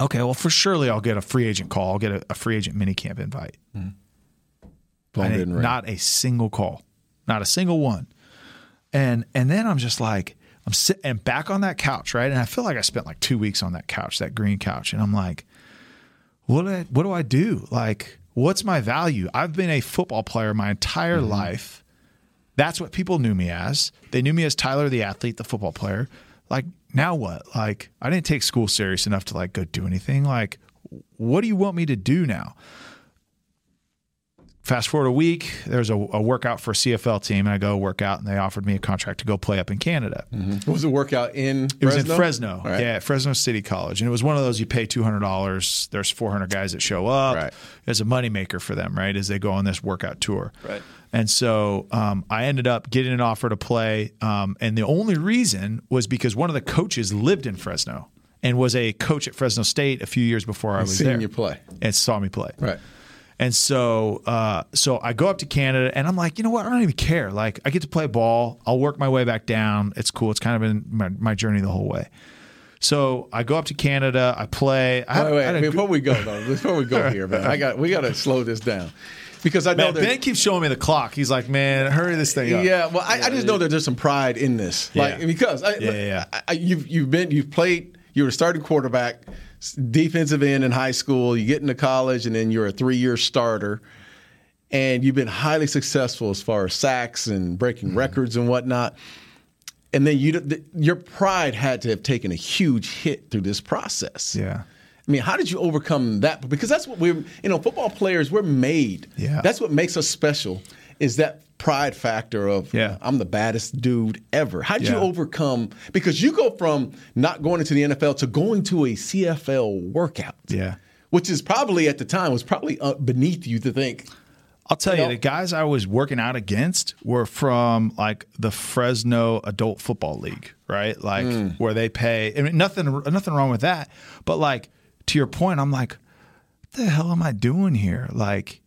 okay, well, for surely I'll get a free agent call. I'll get a, a free agent minicamp invite. Mm. Ring. Not a single call, not a single one. And and then I'm just like, I'm sitting back on that couch, right? And I feel like I spent like two weeks on that couch, that green couch, and I'm like, what do I, what do I do? Like, what's my value? I've been a football player my entire mm-hmm. life. That's what people knew me as. They knew me as Tyler the athlete, the football player. Like, now what? Like, I didn't take school serious enough to like go do anything. Like, what do you want me to do now? Fast forward a week, there's a, a, workout for a CFL team, and I go work out, and they offered me a contract to go play up in Canada. Mm-hmm. Was it workout in? It was in Fresno, right. yeah, Fresno City College, and it was one of those you pay two hundred dollars. There's four hundred guys that show up. Right. It's a moneymaker for them, right? As they go on this workout tour. Right. And so um, I ended up getting an offer to play, um, and the only reason was because one of the coaches lived in Fresno and was a coach at Fresno State a few years before I was seen there. you play and saw me play. Right. And so, uh, so I go up to Canada, and I'm like, you know what? I don't even care. Like, I get to play ball. I'll work my way back down. It's cool. It's kind of been my, my journey the whole way. So I go up to Canada. I play. I wait, wait, before we go though, before we go here, man, I got we got to slow this down because I know man, Ben keeps showing me the clock. He's like, "Man, hurry this thing up." Yeah, well, I, yeah, I just know that there's some pride in this, yeah. like because I, yeah, yeah, I, you've you've been you've played. You were a starting quarterback, defensive end in high school. You get into college, and then you're a three year starter, and you've been highly successful as far as sacks and breaking mm-hmm. records and whatnot and then you your pride had to have taken a huge hit through this process. Yeah. I mean, how did you overcome that? Because that's what we're, you know, football players, we're made. Yeah. That's what makes us special is that pride factor of, yeah. I'm the baddest dude ever. How did yeah. you overcome? Because you go from not going into the NFL to going to a CFL workout. Yeah. Which is probably at the time was probably beneath you to think, I'll tell you, you know, the guys I was working out against were from like the Fresno Adult Football League, right? Like mm. where they pay. I mean, nothing, nothing wrong with that. But like to your point, I'm like, what the hell am I doing here? Like,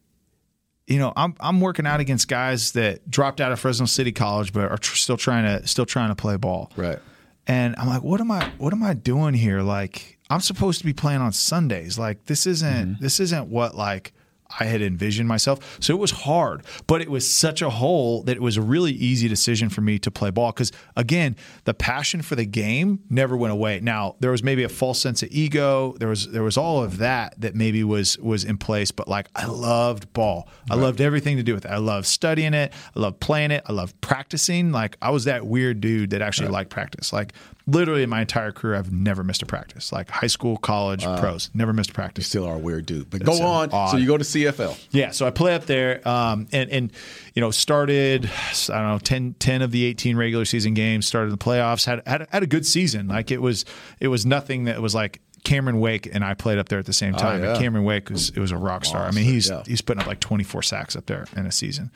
you know, I'm I'm working out against guys that dropped out of Fresno City College but are tr- still trying to still trying to play ball. Right. And I'm like, what am I what am I doing here? Like, I'm supposed to be playing on Sundays. Like, this isn't mm-hmm. this isn't what like I had envisioned myself. So it was hard, but it was such a hole that it was a really easy decision for me to play ball. Because again, the passion for the game never went away. Now there was maybe a false sense of ego. There was there was all of that that maybe was was in place. But like I loved ball. I loved everything to do with it. I loved studying it. I loved playing it. I loved practicing. Like I was that weird dude that actually right. liked practice. Like literally in my entire career, I've never missed a practice. Like high school, college, pros, never missed a practice. You still are a weird dude. But go on. Odd. So you go to CFL. Yeah. So I play up there, um, and and you know started I don't know 10, 10, of the eighteen regular season games. Started the playoffs. Had had had a good season. Like it was it was nothing that was like Cameron Wake and I played up there at the same oh, time. Oh, yeah. Cameron Wake was it was a rock star. Awesome. I mean, he's yeah. he's putting up like 24 sacks up there in a season.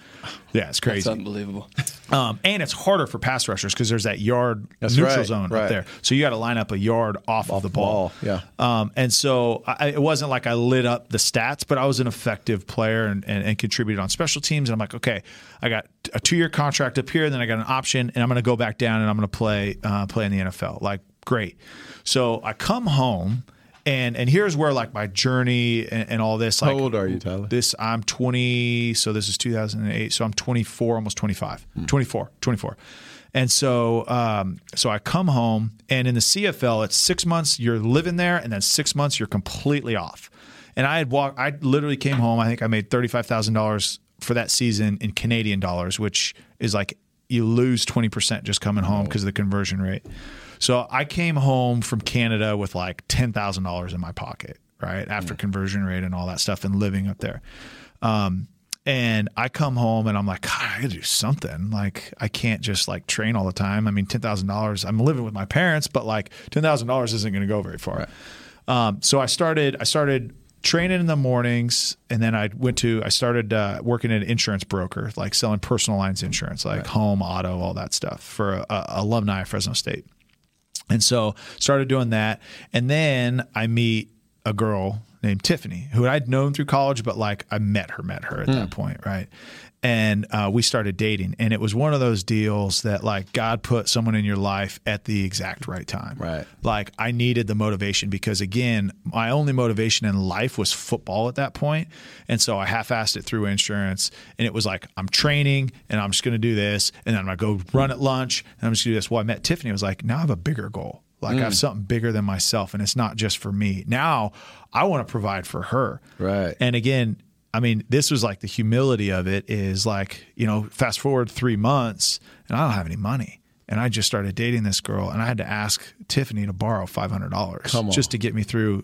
Yeah, it's crazy. That's unbelievable. Um, and it's harder for pass rushers because there's that yard That's neutral right, zone right. up there. So you got to line up a yard off, off of the ball. ball. Yeah. Um, and so I, it wasn't like I lit up the stats, but I was an effective player and, and, and contributed on special teams. And I'm like, okay, I got a two year contract up here, and then I got an option, and I'm going to go back down and I'm going to play uh, play in the NFL. Like, great. So I come home and and here's where like my journey and, and all this. Like, How old are you, Tyler? This I'm 20. So this is 2008. So I'm 24, almost 25. Hmm. 24, 24. And so, um, so I come home, and in the CFL, it's six months you're living there, and then six months you're completely off. And I had walked. I literally came home. I think I made thirty five thousand dollars for that season in Canadian dollars, which is like you lose twenty percent just coming home because of the conversion rate. So I came home from Canada with like ten thousand dollars in my pocket, right after mm. conversion rate and all that stuff, and living up there. Um, and I come home and I'm like, God, I gotta do something. Like, I can't just like train all the time. I mean, ten thousand dollars. I'm living with my parents, but like ten thousand dollars isn't going to go very far. Right. Um, so I started. I started training in the mornings, and then I went to. I started uh, working at an insurance broker, like selling personal lines insurance, like right. home, auto, all that stuff for a, a alumni of Fresno State. And so started doing that. And then I meet a girl named Tiffany, who I'd known through college, but like I met her, met her at that hmm. point, right? And uh, we started dating and it was one of those deals that like god put someone in your life at the exact right time right like i needed the motivation because again my only motivation in life was football at that point and so i half-assed it through insurance and it was like i'm training and i'm just going to do this and then i'm going to go run at lunch and i'm just going to do this well i met tiffany i was like now i have a bigger goal like mm. I have mm. something bigger than myself and it's not just for me. Now I want to provide for her. Right. And again, I mean, this was like the humility of it is like, you know, fast forward three months and I don't have any money. And I just started dating this girl and I had to ask Tiffany to borrow five hundred dollars just to get me through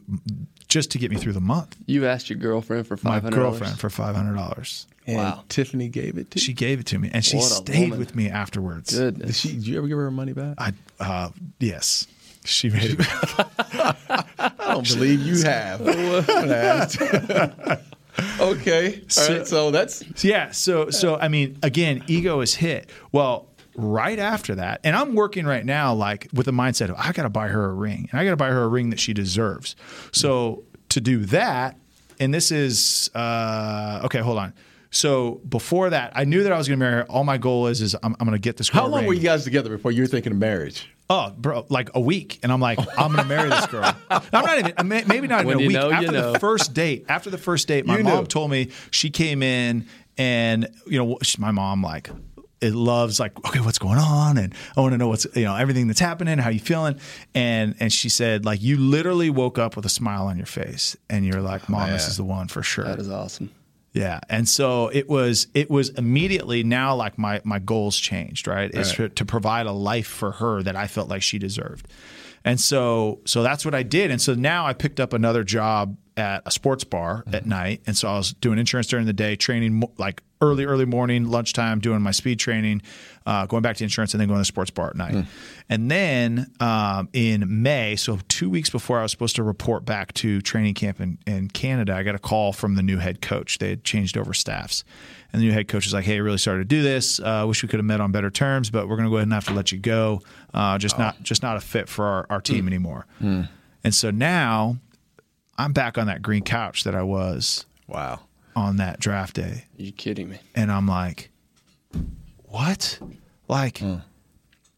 just to get me through the month. You asked your girlfriend for five hundred My girlfriend for five hundred dollars. Wow. Tiffany gave it to you? She gave it to me. And she stayed woman. with me afterwards. Goodness. Did, she, did you ever give her her money back? I uh, yes. She made it. back. I don't believe you have. okay. All so, right. So that's yeah. So so I mean, again, ego is hit. Well, right after that, and I'm working right now, like with the mindset of I got to buy her a ring, and I got to buy her a ring that she deserves. So to do that, and this is uh, okay. Hold on. So before that, I knew that I was going to marry her. All my goal is is I'm, I'm going to get this. Girl How long ring. were you guys together before you were thinking of marriage? Oh, bro, like a week, and I'm like, I'm going to marry this girl. I'm not even, maybe not even a week. know, after know. the first date, after the first date, my You mom knew. told me she came in, and you know, she- my mom like it loves like, okay, what's going on, and I want to know what's you know everything that's happening, how you feeling, and and she said like you literally woke up with a smile on your face, and you're like, oh, mom, this is the one for sure. That is awesome. Yeah, and so it was. It was immediately now like my my goals changed. Right, is to, to provide a life for her that I felt like she deserved, and so so that's what I did. And so now I picked up another job at a sports bar mm-hmm. at night, and so I was doing insurance during the day, training like early early morning, lunchtime, doing my speed training, uh, going back to insurance, and then going to the sports bar at night. And then um, in May, so two weeks before I was supposed to report back to training camp in, in Canada, I got a call from the new head coach. They had changed over staffs. And the new head coach was like, hey, really sorry to do this. Uh, wish we could have met on better terms, but we're going to go ahead and have to let you go. Uh, just not just not a fit for our, our team anymore. And so now I'm back on that green couch that I was Wow. on that draft day Are you kidding me? and I'm like, what? Like, mm.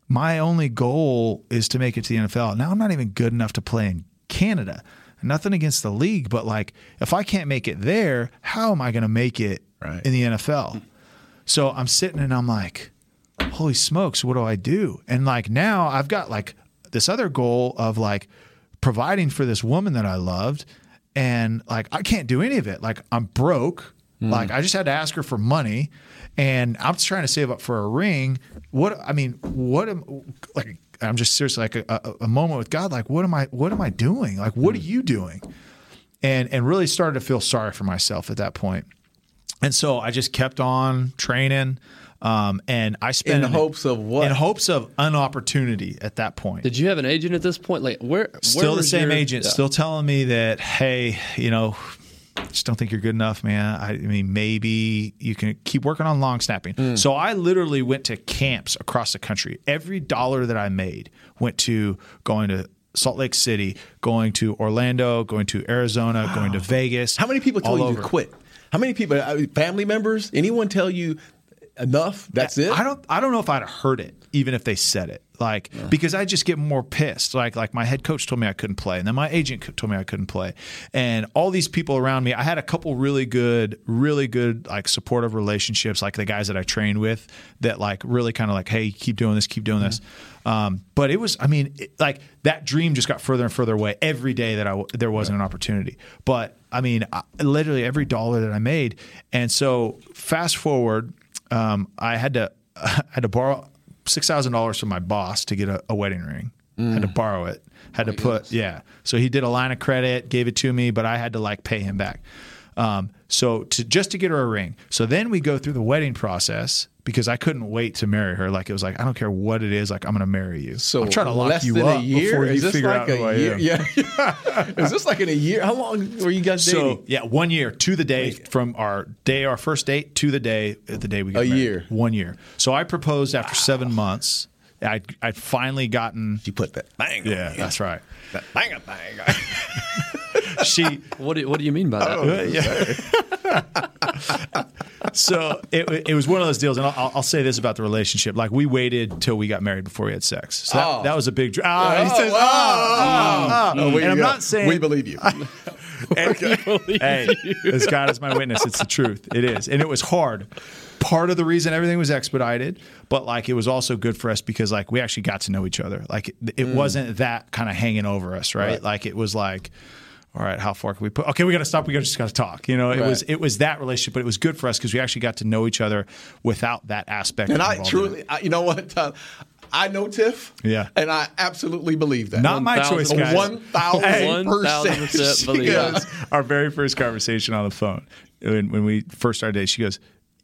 my only goal is to make it to the NFL. Now I'm not even good enough to play in Canada. Nothing against the league, but like, if I can't make it there, how am I going to make it Right. in the NFL? So I'm sitting and I'm like, holy smokes, what do I do? And like now I've got like this other goal of like providing for this woman that I loved. And like I can't do any of it. Like I'm broke. Like I just had to ask her for money and I'm just trying to save up for a ring. What I mean, what am like I'm just seriously like a, a, a moment with God, like what am I what am I doing? Like what are you doing? And and really started to feel sorry for myself at that point. And so I just kept on training. Um, and I spent In hopes of what? In hopes of an opportunity at that point. Did you have an agent at this point? Like where? where still the same your- agent, Yeah. still telling me that, hey, you know, just don't think you're good enough, man. I, I mean, maybe you can keep working on long snapping. Hmm. So I literally went to camps across the country. Every dollar that I made went to going to Salt Lake City, going to Orlando, going to Arizona, going to Vegas. How many people told you to quit? How many people, uh, family members, anyone tell you enough? That's it? I don't I don't know if I'd have heard it even if they said it. Like because I just get more pissed. Like like my head coach told me I couldn't play, and then my agent told me I couldn't play, and all these people around me. I had a couple really good, really good like supportive relationships, like the guys that I trained with, that like really kind of like, hey, keep doing this, keep doing this. Um, but it was, I mean, it, like that dream just got further and further away every day that I there wasn't an opportunity. But I mean, I, literally every dollar that I made, and so fast forward um, I had to I had to borrow six thousand dollars from my boss to get a, a wedding ring. Had to borrow it. Had to put yeah. So he did a line of credit, gave it to me, but I had to like pay him back. Um, so to just to get her a ring. So then we go through the wedding process because I couldn't wait to marry her. Like it was like I don't care what it is. Like I'm going to marry you. So I'm trying to lock you up before you figure like out a who I am. Yeah. Is this like in a year? How long were you guys dating? So yeah, one year to the day from our day, our first date to the day, uh, the day we got A married. year. One year. So I proposed after seven months. I'd, I'd finally gotten. you put that bang Yeah, that's right. That bang a bang. She. What do, what do you mean by that? yeah. so it, it was one of those deals, and I'll, I'll say this about the relationship: like we waited till we got married before we had sex. So that, Oh. that was a big. dr- Ah, he Oh, says, ah, ah, Oh, we- and I'm not saying we believe you. And- hey, as God is my witness, it's the truth. It is, and it was hard. Part of the reason everything was expedited, but like it was also good for us because like we actually got to know each other. Like it, it wasn't that kind of hanging over us, right? Right. Like it was like. All right, how far can we put? Okay, we got to stop. We got to just got to talk. You know, it Right. was it was that relationship, but it was good for us because we actually got to know each other without that aspect. And I involved in it. truly, I, you know what? Tom? I know Tiff. Yeah. And I absolutely believe that. not my choice, guys. One thousand percent. 1,000% She goes, our very first conversation on the phone when, when we first started dating, she goes,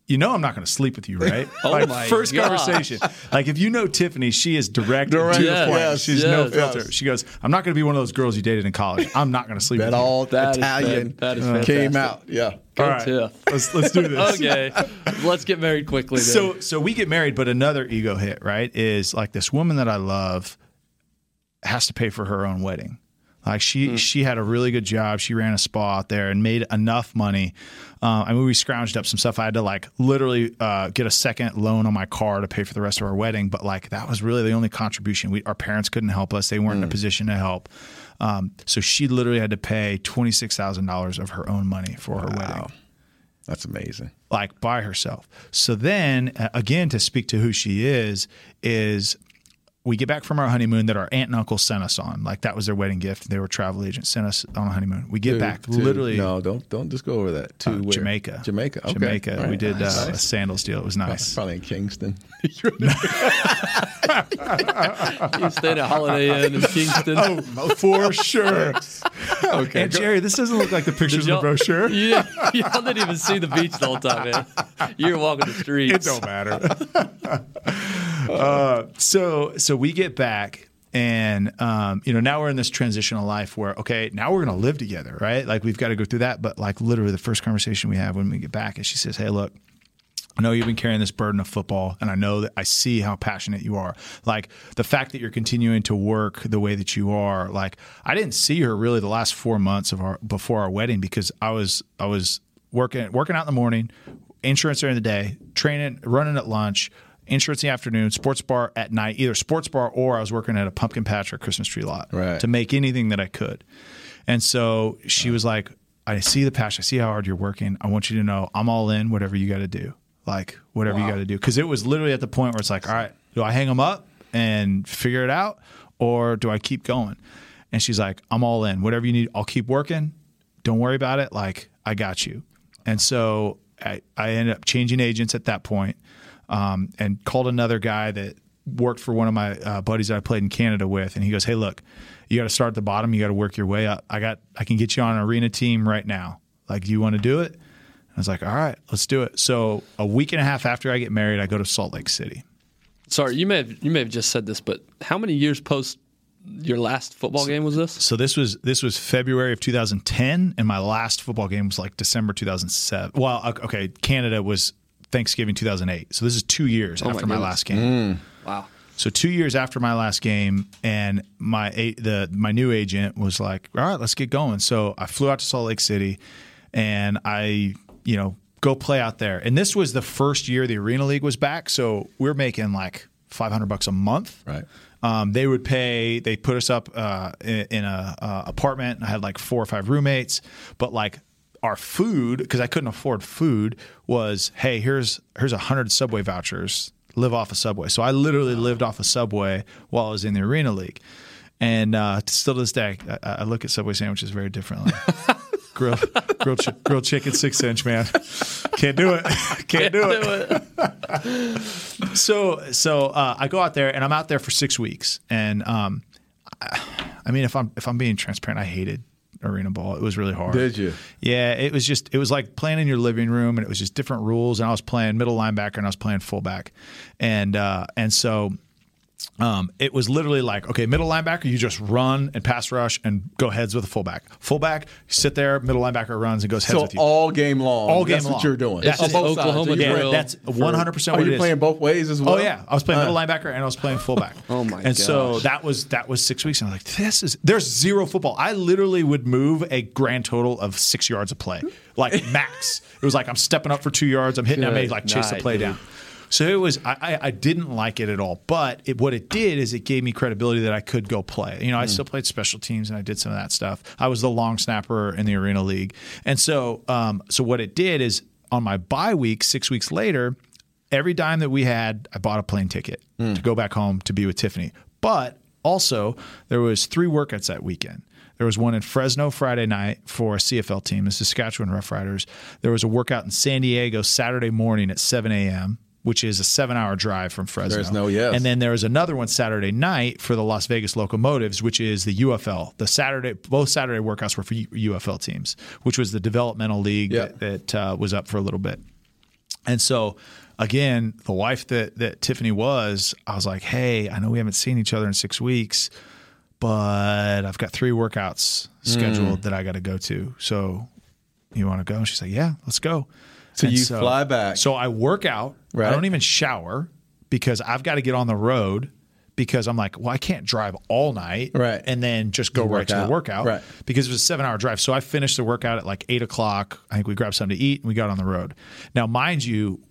"You know, I'm not going to sleep with you, right?" Oh like my first gosh. conversation. Like if you know Tiffany, she is direct, Direct, to the point. yes, She's no filter. Yes. She goes, "I'm not going to be one of those girls you dated in college. I'm not going to sleep That with you." all That is Italian fan- that is came out. Yeah. Go All right, Tiff. let's let's do this. Okay, let's get married quickly. Then. So so we get married, but another ego hit, right? Is like this woman that I love has to pay for her own wedding. Like she mm. she had a really good job. She ran a spa out there and made enough money. Uh, I mean, we scrounged up some stuff. I had to like literally uh, get a second loan on my car to pay for the rest of our wedding. But like that was really the only contribution. We our parents couldn't help us. They weren't mm. in a mm. position to help. Um, so she literally had to pay twenty six thousand dollars of her own money for her wow. wedding. That's amazing. Like by herself. So then, again, to speak to who she is, is we get back from our honeymoon that our aunt and uncle sent us on. Like that was their wedding gift. They were travel agents, sent us on a honeymoon. We get to, back to, literally. No, don't don't just go over that. To uh, Jamaica. Jamaica. Okay. Jamaica. Right. We did nice. uh, a sandals deal. It was nice. Probably in Kingston. you stayed at Holiday Inn in Kingston. Oh, for sure. okay. And Jerry, this doesn't look like the pictures in the brochure. Yeah, y'all didn't even see the beach the whole time, man. You were walking the streets. It don't matter. Uh, so so we get back and um, you know now we're in this transitional life where okay now we're going to live together right like we've got to go through that but like literally the first conversation we have when we get back is she says hey look I know you've been carrying this burden of football, and I know that I see how passionate you are. Like the fact that you're continuing to work the way that you are. Like I didn't see her really the last four months of our before our wedding because I was I was working working out in the morning, insurance during the day, training, running at lunch, insurance in the afternoon, sports bar at night, either sports bar or I was working at a pumpkin patch or Christmas tree lot right. to make anything that I could. And so she was like, I see the passion. I see how hard you're working. I want you to know I'm all in, whatever you got to do. Like, whatever wow. you got to do. Because it was literally at the point where it's like, all right, do I hang them up and figure it out or do I keep going? And she's like, I'm all in. Whatever you need, I'll keep working. Don't worry about it. Like, I got you. And so I, I ended up changing agents at that point um, and called another guy that worked for one of my uh, buddies that I played in Canada with, and he goes, "Hey, look, you got to start at the bottom. You got to work your way up. I got, I can get you on an arena team right now. Like, do you want to do it?" I was like, "All right, let's do it." So a week and a half after I get married, I go to Salt Lake City. Sorry, you may have you may have just said this, but how many years post your last football game was this? So this was this was February of 2010, and my last football game was like December 2007. Well, okay, Canada was Thanksgiving 2008. So this is two years oh after my, my last game. Mm. Wow. So two years after my last game, and my the my new agent was like, "All right, let's get going." So I flew out to Salt Lake City, and I, you know, go play out there. And this was the first year the Arena League was back, so we are making like 500 bucks a month. Right. Um, they would pay. They put us up uh, in, in, a uh, apartment. I had like four or five roommates, but like our food because I couldn't afford food was hey here's here's a hundred Subway vouchers. Live off a Subway. So I literally lived off a Subway while I was in the Arena League. And uh, still to this day I, I, look at Subway sandwiches very differently. grilled grilled, chi- grilled chicken six inch man. Can't do it. Can't, can't do, it, it. so so uh, I go out there and I'm out there for six weeks. And um, I, I mean if I'm if I'm being transparent I hated arena ball. It was really hard. Did you? Yeah, it was just it was like playing in your living room, and it was just different rules. And I was playing middle linebacker, and I was playing fullback, and uh, and so um, it was literally like, okay, middle linebacker, you just run and pass rush and go heads with a fullback. Fullback, sit there, middle linebacker runs and goes heads so with you. all game long. All game that's long. what you're doing. That's both Oklahoma yeah, That's 100 percent. Are you playing both ways as well? Oh yeah, I was playing uh, middle linebacker and I was playing fullback. oh my! And gosh. so that was that was six weeks, and I was like, this is there's zero football. I literally would move a grand total of six yards of play, like max. it was like I'm stepping up for two yards, I'm hitting, I made like chase night, the play dude. down. So it was I, I didn't like it at all, but it, what it did is it gave me credibility that I could go play. You know, I mm. still played special teams and I did some of that stuff. I was the long snapper in the arena league, and so um, so what it did is on my bye week, six weeks later, every dime that we had, I bought a plane ticket mm. to go back home to be with Tiffany. But also, there was three workouts that weekend. There was one in Fresno Friday night for a CFL team, the Saskatchewan Roughriders. There was a workout in San Diego Saturday morning at 7 a.m which is a seven hour drive from Fresno. There's no yes. And then there was another one Saturday night for the Las Vegas Locomotives, which is the UFL. The Saturday, both Saturday workouts were for UFL teams, which was the developmental league that, that uh, was up for a little bit. And so, again, the wife that that Tiffany was, I was like, hey, I know we haven't seen each other in six weeks, but I've got three workouts scheduled mm. that I got to go to. So, you want to go? she's like, yeah, let's go. So and you so, fly back. So I work out. Right. I don't even shower because I've got to get on the road because I'm like, well, I can't drive all night, right, and then just go right to the workout, right? Because it was a seven hour drive. So I finished the workout at like eight o'clock. I think we grabbed something to eat and we got on the road. Now, mind you,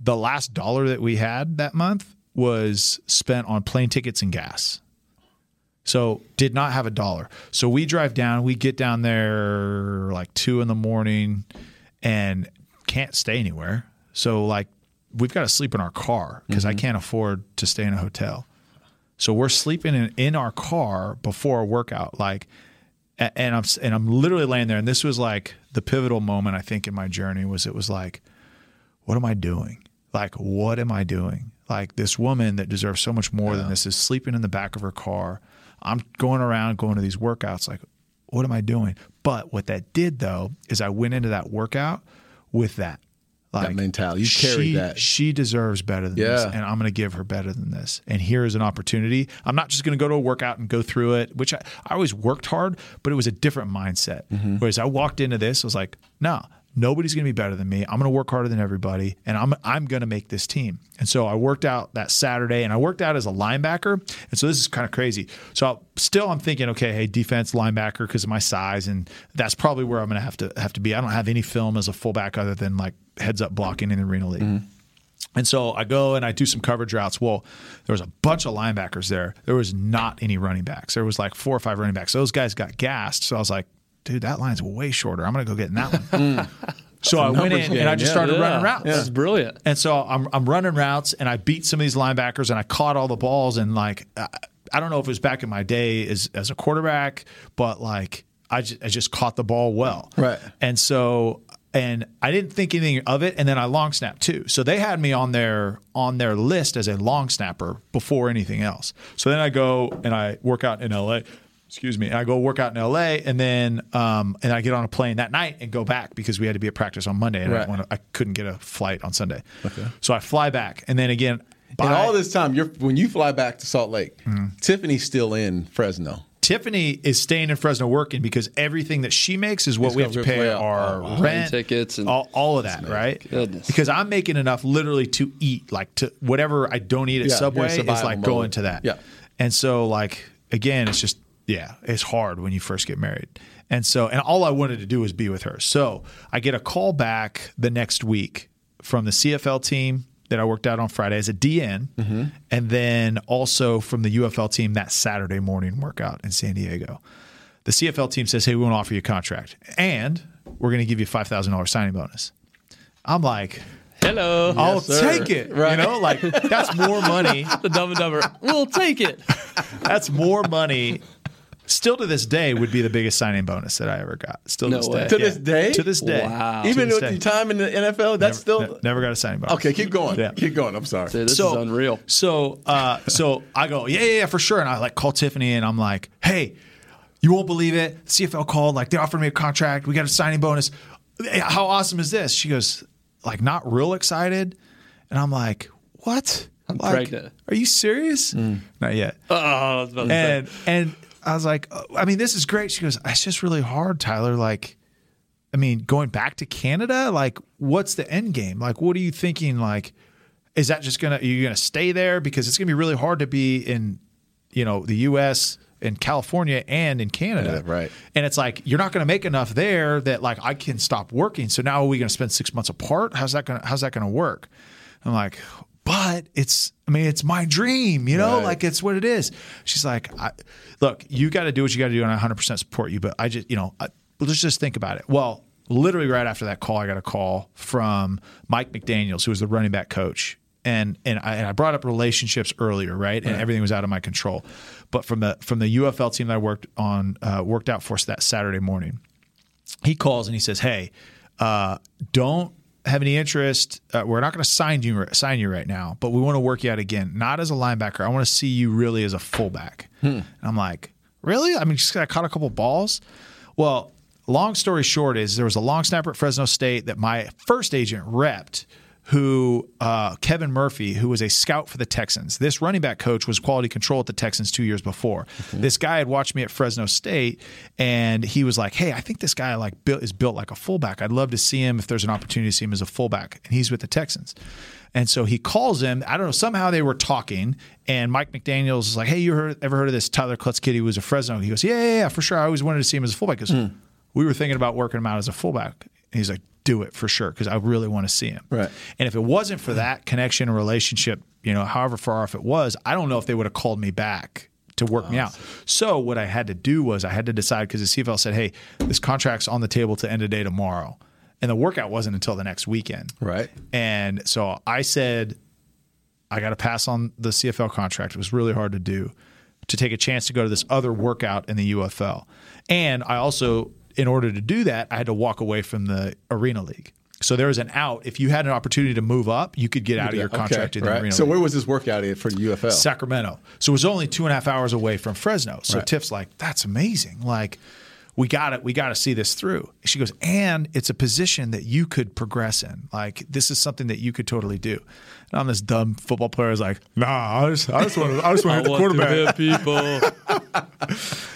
the last dollar that we had that month was spent on plane tickets and gas. So did not have a dollar. So we drive down. We get down there like two in the morning, and can't stay anywhere. So like we've got to sleep in our car because mm-hmm. I can't afford to stay in a hotel. So we're sleeping in, in our car before a workout, like, and I'm and I'm literally laying there. And this was like the pivotal moment I think in my journey was it was like, what am I doing? Like, what am I doing? Like this woman that deserves so much more yeah. than this is sleeping in the back of her car. I'm going around going to these workouts. Like, what am I doing? But what that did though is I went into that workout with that like, that mentality. You carry that. She deserves better than yeah. this, and I'm going to give her better than this. And here is an opportunity. I'm not just going to go to a workout and go through it, which I, I always worked hard, but it was a different mindset. Mm-hmm. Whereas I walked into this, I was like, no, Nobody's going to be better than me. I'm going to work harder than everybody, and I'm I'm going to make this team. And so I worked out that Saturday, and I worked out as a linebacker. And so this is kind of crazy. So I'll, still, I'm thinking, okay, hey, defense linebacker because of my size, and that's probably where I'm going to have to have to be. I don't have any film as a fullback other than like heads up blocking in the arena league. Mm-hmm. And so I go and I do some coverage routes. Well, there was a bunch of linebackers there. There was not any running backs. There was like four or five running backs. Those guys got gassed. So I was like, dude, that line's way shorter. I'm going to go get in that one. Mm. so I went in game. and I just yeah, started yeah. running routes. That's brilliant. And so I'm, I'm running routes and I beat some of these linebackers and I caught all the balls. And like, I, I don't know if it was back in my day as, as a quarterback, but like, I just, I just caught the ball well. Right. And so and I didn't think anything of it. And then I long snapped too. So they had me on their on their list as a long snapper before anything else. So then I go and I work out in LA excuse me. And I go work out in LA, and then um, and I get on a plane that night and go back because we had to be at practice on Monday, and right. I, wanna, I, couldn't get a flight on Sunday. Okay. So I fly back, and then again. By, and all this time, you're when you fly back to Salt Lake, mm-hmm. Tiffany's still in Fresno. Tiffany is staying in Fresno working because everything that she makes is what it's we have to pay our oh, rent, tickets, and all, all of that, right? Goodness. Because I'm making enough literally to eat, like to whatever I don't eat at yeah, Subway is like mode. going to that. Yeah. And so, like again, it's just yeah, it's hard when you first get married. And so, and all I wanted to do was be with her. So I get a call back the next week from the CFL team that I worked out on Friday as a DN, mm-hmm. and then also from the UFL team that Saturday morning workout in San Diego. The CFL team says, "Hey, we want to offer you a contract, and we're going to give you five thousand dollars signing bonus." I'm like, Hello. I'll yes, take it. Right. You know, like that's more money. the dumb and dumber. We'll take it. That's more money Still to this day would be the biggest signing bonus that I ever got. Still no to this way. day. To this day? To this day. Wow. Even with your time in the NFL, that's never, still ne- never got a signing bonus. Okay, keep going. Yeah. Keep going. I'm sorry. Dude, this so, is unreal. So uh, so I go, yeah, yeah, yeah, for sure. And I like call Tiffany and I'm like, hey, you won't believe it. CFL called, like they offered me a contract. We got a signing bonus. How awesome is this? She goes, like, not real excited. And I'm like, what? I'm like, pregnant. Are you serious? Mm. Not yet. Oh, and and I was like, oh, I mean, this is great. She goes, it's just really hard, Tyler. Like, I mean, going back to Canada, like, what's the end game? Like, what are you thinking? Like, is that just gonna are you gonna stay there because it's gonna be really hard to be in, you know, the U.S. in California and in Canada, yeah, right? And it's like you're not gonna make enough there that like I can stop working. So now are we gonna spend six months apart? How's that gonna How's that gonna work? I'm like, but it's I mean it's my dream, you know, right. like it's what it is. She's like, look, you got to do what you got to do, and I 100 percent support you. But I just, you know, I, let's just think about it. Well, literally right after that call, I got a call from Mike McDaniel's, who was the running back coach. And and I, and I brought up relationships earlier, right? And right. everything was out of my control. But from the from the UFL team that I worked on, uh, worked out for that Saturday morning, he calls and he says, "Hey, uh, don't have any interest, uh, we're not going to sign you sign you right now, but we want to work you out again. Not as a linebacker. I want to see you really as a fullback. Hmm. I'm like, really? I mean, just I caught a couple balls. Well, long story short is there was a long snapper at Fresno State that my first agent repped who uh, Kevin Murphy, who was a scout for the Texans. This running back coach was quality control at the Texans two years before. Mm-hmm. This guy had watched me at Fresno State, and he was like, "Hey, I think this guy like built, is built like a fullback. I'd love to see him if there's an opportunity to see him as a fullback." And he's with the Texans. And so he calls him. I don't know. Somehow they were talking, and Mike McDaniel's is like, "Hey, you heard, ever heard of this Tyler Clutts kid? He was a Fresno." He goes, "Yeah, yeah, yeah, for sure. I always wanted to see him as a fullback." Because mm. we were thinking about working him out as a fullback. He's like, do it for sure because I really want to see him. Right. And if it wasn't for that connection and relationship, you know, however far off it was, I don't know if they would have called me back to work me oh, out. So what I had to do was I had to decide because the CFL said, "Hey, this contract's on the table to end a day tomorrow," and the workout wasn't until the next weekend. Right. And so I said, "I got to pass on the CFL contract." It was really hard to do to take a chance to go to this other workout in the UFL, and I also in order to do that, I had to walk away from the Arena League. So there was an out. If you had an opportunity to move up, you could get out of your contract okay, in the right. Arena. So League. where was this workout at for the UFL? Sacramento. So it was only two and a half hours away from Fresno. So right. Tiff's like, "That's amazing! Like, we got it. We got to see this through." She goes, "And it's a position that you could progress in. Like, this is something that you could totally do." And I'm this dumb football player. Is like, "Nah, I just, I just want to, I just want to hit the quarterback." people.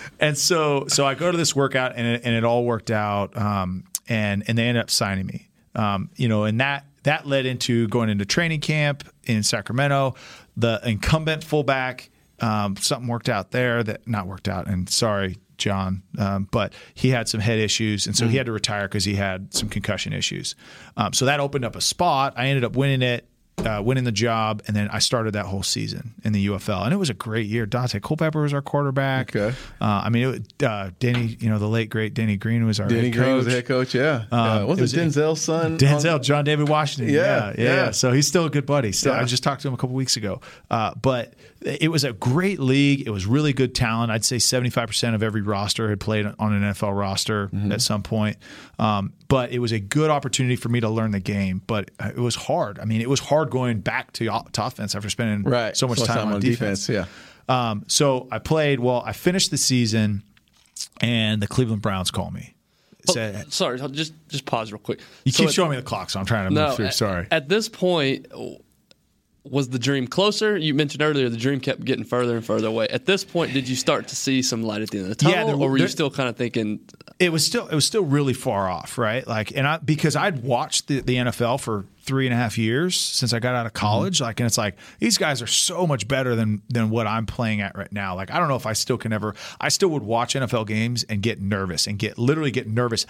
and so so I go to this workout and it, and it all worked out. Um, and and they ended up signing me. Um, you know, and that that led into going into training camp in Sacramento. The incumbent fullback, um, something worked out there that not worked out. And sorry, John, um, but he had some head issues, and so mm. he had to retire because he had some concussion issues. Um, so that opened up a spot. I ended up winning it uh, winning the job, and then I started that whole season in the UFL, and it was a great year. Daunte Culpepper was our quarterback. Okay, uh, I mean, it, uh, Denny, you know, the late great Denny Green was our Denny head Green was the head coach. Yeah, um, yeah. was it, was Denzel's son? Denzel, on... John David Washington. Yeah yeah, yeah, yeah, So he's still a good buddy. Yeah. I just talked to him a couple weeks ago. Uh, but it was a great league. It was really good talent. I'd say seventy five percent of every roster had played on an NFL roster mm-hmm. at some point. Um, but it was a good opportunity for me to learn the game. But uh, it was hard. I mean, it was hard going back to, to offense after spending right. so much so time, time, on, defense. defense. Yeah. Um, so I played. Well, I finished the season, and the Cleveland Browns called me. Oh, Said, sorry, just just pause real quick. You so keep at, showing me the clock, so I'm trying to move no, through. Sorry. At, at this point, was the dream closer? You mentioned earlier the dream kept getting further and further away. At this point, did you start to see some light at the end of the tunnel, yeah, there, or were there, you still kind of thinking? It was still it was still really far off, right? Like, and I because I'd watched the, the NFL for three and a half years since I got out of mm-hmm. college. Mm-hmm. Like, and it's like these guys are so much better than than what I'm playing at right now. Like, I don't know if I still can ever. I still would watch NFL games and get nervous and get literally get nervous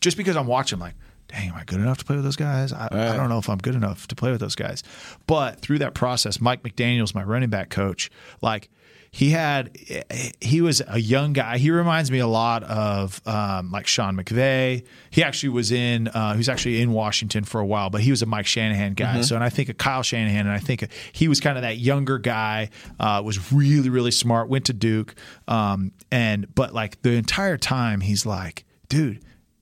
just because I'm watching. Like dang, am I good enough to play with those guys? I, right. I, don't know if I'm good enough to play with those guys. But through that process, Mike McDaniel's my running back coach. Like he had, he was a young guy. He reminds me a lot of um, like Sean McVay. He actually was in, uh, he was actually in Washington for a while, but he was a Mike Shanahan guy. Mm-hmm. So, and I think of Kyle Shanahan, and I think he was kind of that younger guy. Uh, was really, really smart. Went to Duke, um, and but like the entire time, he's like, dude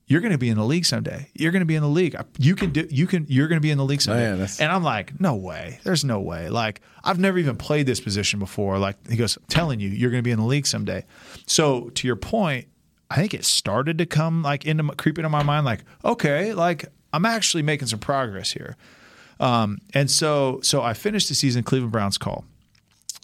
you're going to be in the league someday. You're going to be in the league. You can do. You can. You're going to be in the league someday. Man, and I'm like, no way. There's no way. Like I've never even played this position before. Like he goes, I'm telling you, you're going to be in the league someday. So to your point, I think it started to come like into creep into my mind. Like okay, like I'm actually making some progress here. Um, and so so I finished the season. Cleveland Browns call.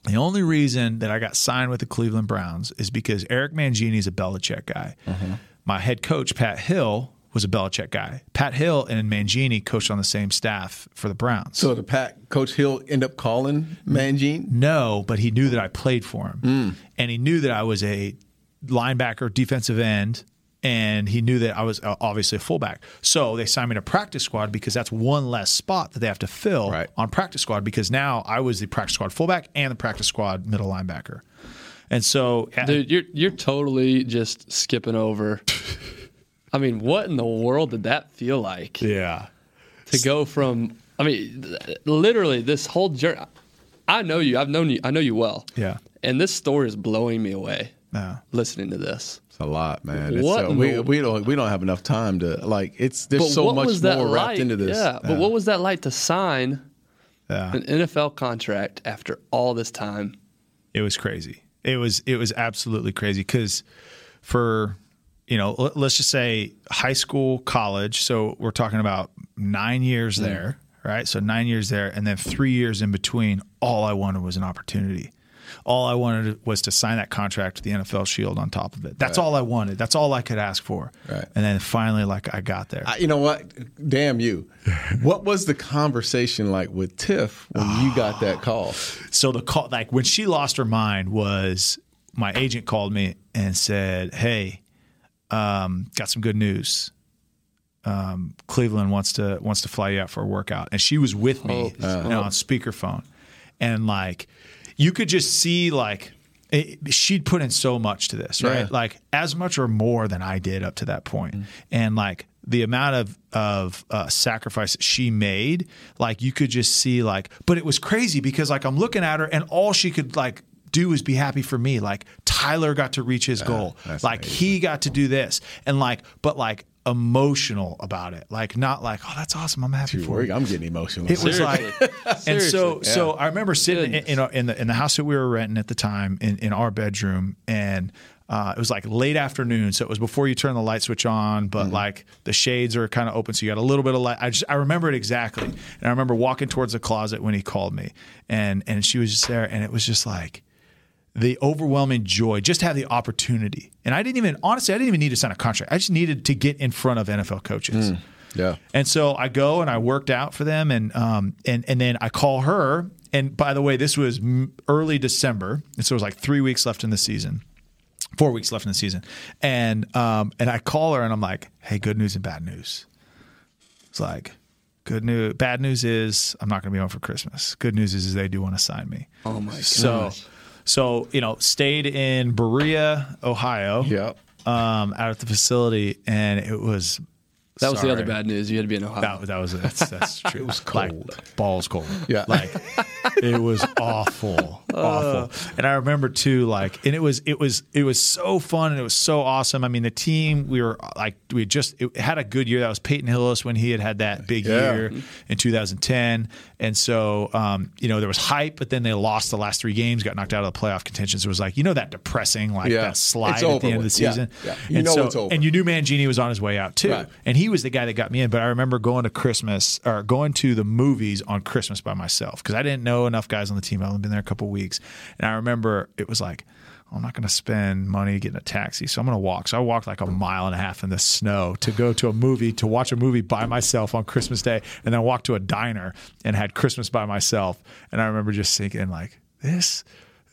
The only reason that I got signed with the Cleveland Browns is because Eric Mangini is a Belichick guy. Mm-hmm my head coach, Pat Hill, was a Belichick guy. Pat Hill and Mangini coached on the same staff for the Browns. So did Pat Coach Hill end up calling Mangini? No, but he knew that I played for him, mm. and he knew that I was a linebacker, defensive end, and he knew that I was uh, obviously a fullback. So they signed me to practice squad because that's one less spot that they have to fill right. on practice squad. Because now I was the practice squad fullback and the practice squad middle linebacker. And so, dude, you're you're totally just skipping over. I mean, what in the world did that feel like? Yeah, to go from I mean, literally this whole journey. I know you. I've known you. I know you well. Yeah. And this story is blowing me away. Yeah. Listening to this. It's a lot, man. what we, the, we don't we don't have enough time to like. It's there's so much more wrapped like? into this. Yeah. yeah. But what was that like to sign yeah. an NFL contract after all this time? It was crazy. It was it was absolutely crazy because for you know let's just say high school college so we're talking about nine years mm. there right? So nine years there, and then three years in between. All I wanted was an opportunity. All I wanted was to sign that contract with the NFL Shield on top of it. That's right. all I wanted. That's all I could ask for. Right. And then finally, like I got there. I, you know what? Damn you! what was the conversation like with Tiff when you got that call? So the call, like when she lost her mind, was my agent called me and said, "Hey, um, got some good news. Um, Cleveland wants to wants to fly you out for a workout." And she was with me oh, uh, on speakerphone, and like you could just see like it, she'd put in so much to this, right? Yeah. Like as much or more than I did up to that point. Mm. and like the amount of of uh, sacrifice she made, like you could just see like, but it was crazy because like I'm looking at her and all she could like do is be happy for me. Like Tyler got to reach his goal. Like amazing. he got to do this. And like, but like emotional about it. Like not like, oh, that's awesome. I'm happy Dude, for you. I'm getting emotional. It was like, and so yeah. so I remember sitting in, in, in, the in the house that we were renting at the time in in our bedroom, and uh, it was like late afternoon, so it was before you turn the light switch on, but mm-hmm. like the shades are kind of open, so you got a little bit of light. I just I remember it exactly, and I remember walking towards the closet when he called me, and and she was just there, and it was just like the overwhelming joy just to have the opportunity. And I didn't even honestly, I didn't even need to sign a contract. I just needed to get in front of NFL coaches. Mm, yeah. And so I go and I worked out for them, and um, and and then I call her. And by the way, this was early December, and so it was like three weeks left in the season, four weeks left in the season, and um, and I call her and I'm like, hey, good news and bad news. It's like. Good news. Bad news is I'm not going to be home for Christmas. Good news is, is they do want to sign me. Oh my god! So so you know, stayed in Berea, Ohio. Yep. Um, out at the facility, and it was that was Sorry. the other bad news. You had to be in Ohio. That, that was that's, that's true. it was cold, like, balls cold. Yeah, like it was awful, uh. awful. And I remember too, like, and it was it was it was so fun and it was so awesome. I mean, the team we were like we just had a good year. That was Peyton Hillis when he had had that big yeah. year in 2010, and so um, you know there was hype, but then they lost the last three games, got knocked out of the playoff contention. So it was like you know that depressing like yeah. that slide at the end of the season. Yeah, yeah. you and know so, it's over. And you knew Mangini was on his way out too, right. and he he was the guy that got me in. But I remember going to Christmas or going to the movies on Christmas by myself because I didn't know enough guys on the team. I've only been there a couple weeks, and I remember it was like. I'm not going to spend money getting a taxi, so I'm going to walk. So I walked like a mile and a half in the snow to go to a movie, to watch a movie by myself on Christmas Day, and then walked to a diner and had Christmas by myself. And I remember just thinking, like, this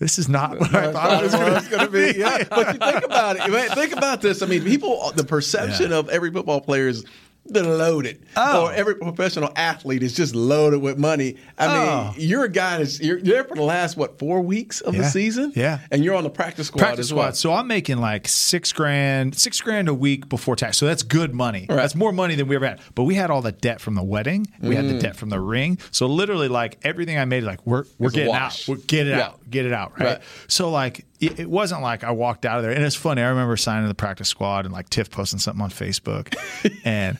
this is not what I thought, it was, going to be. Yeah, but you think about it. Think about this. I mean, people, the perception yeah. of every football player is they're loaded. Oh. Or every professional athlete is just loaded with money. I oh. mean, you're a guy that's you're, there for the last what four weeks of yeah. the season. Yeah, and you're on the practice squad practice as well. Squad. So I'm making like six grand, six grand a week before tax. So that's good money. Right. That's more money than we ever had. But we had all the debt from the wedding. We mm. had the mm. debt from the ring. So literally, like everything I made, like we're we're getting out. We're get it yeah. out. Get it out. Right? right. So like it, wasn't like I walked out of there. And it's funny. I remember signing the practice squad and like Tiff posting something on Facebook, and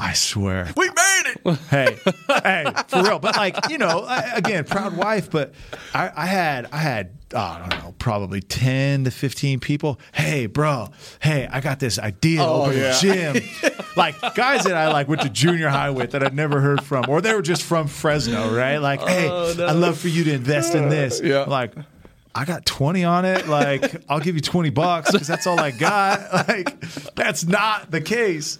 I swear. We made it. Hey, hey, for real. But like, you know, again, proud wife. But I, I had, I had, oh, I don't know, probably ten to fifteen people. Hey, bro. Hey, I got this idea oh, over yeah. the gym. like guys that I like went to junior high with that I'd never heard from, or they were just from Fresno, right? Like, hey, oh, no. I'd love for you to invest in this. Yeah. Like. I got 20 on it. Like, I'll give you 20 bucks because that's all I got. Like, that's not the case.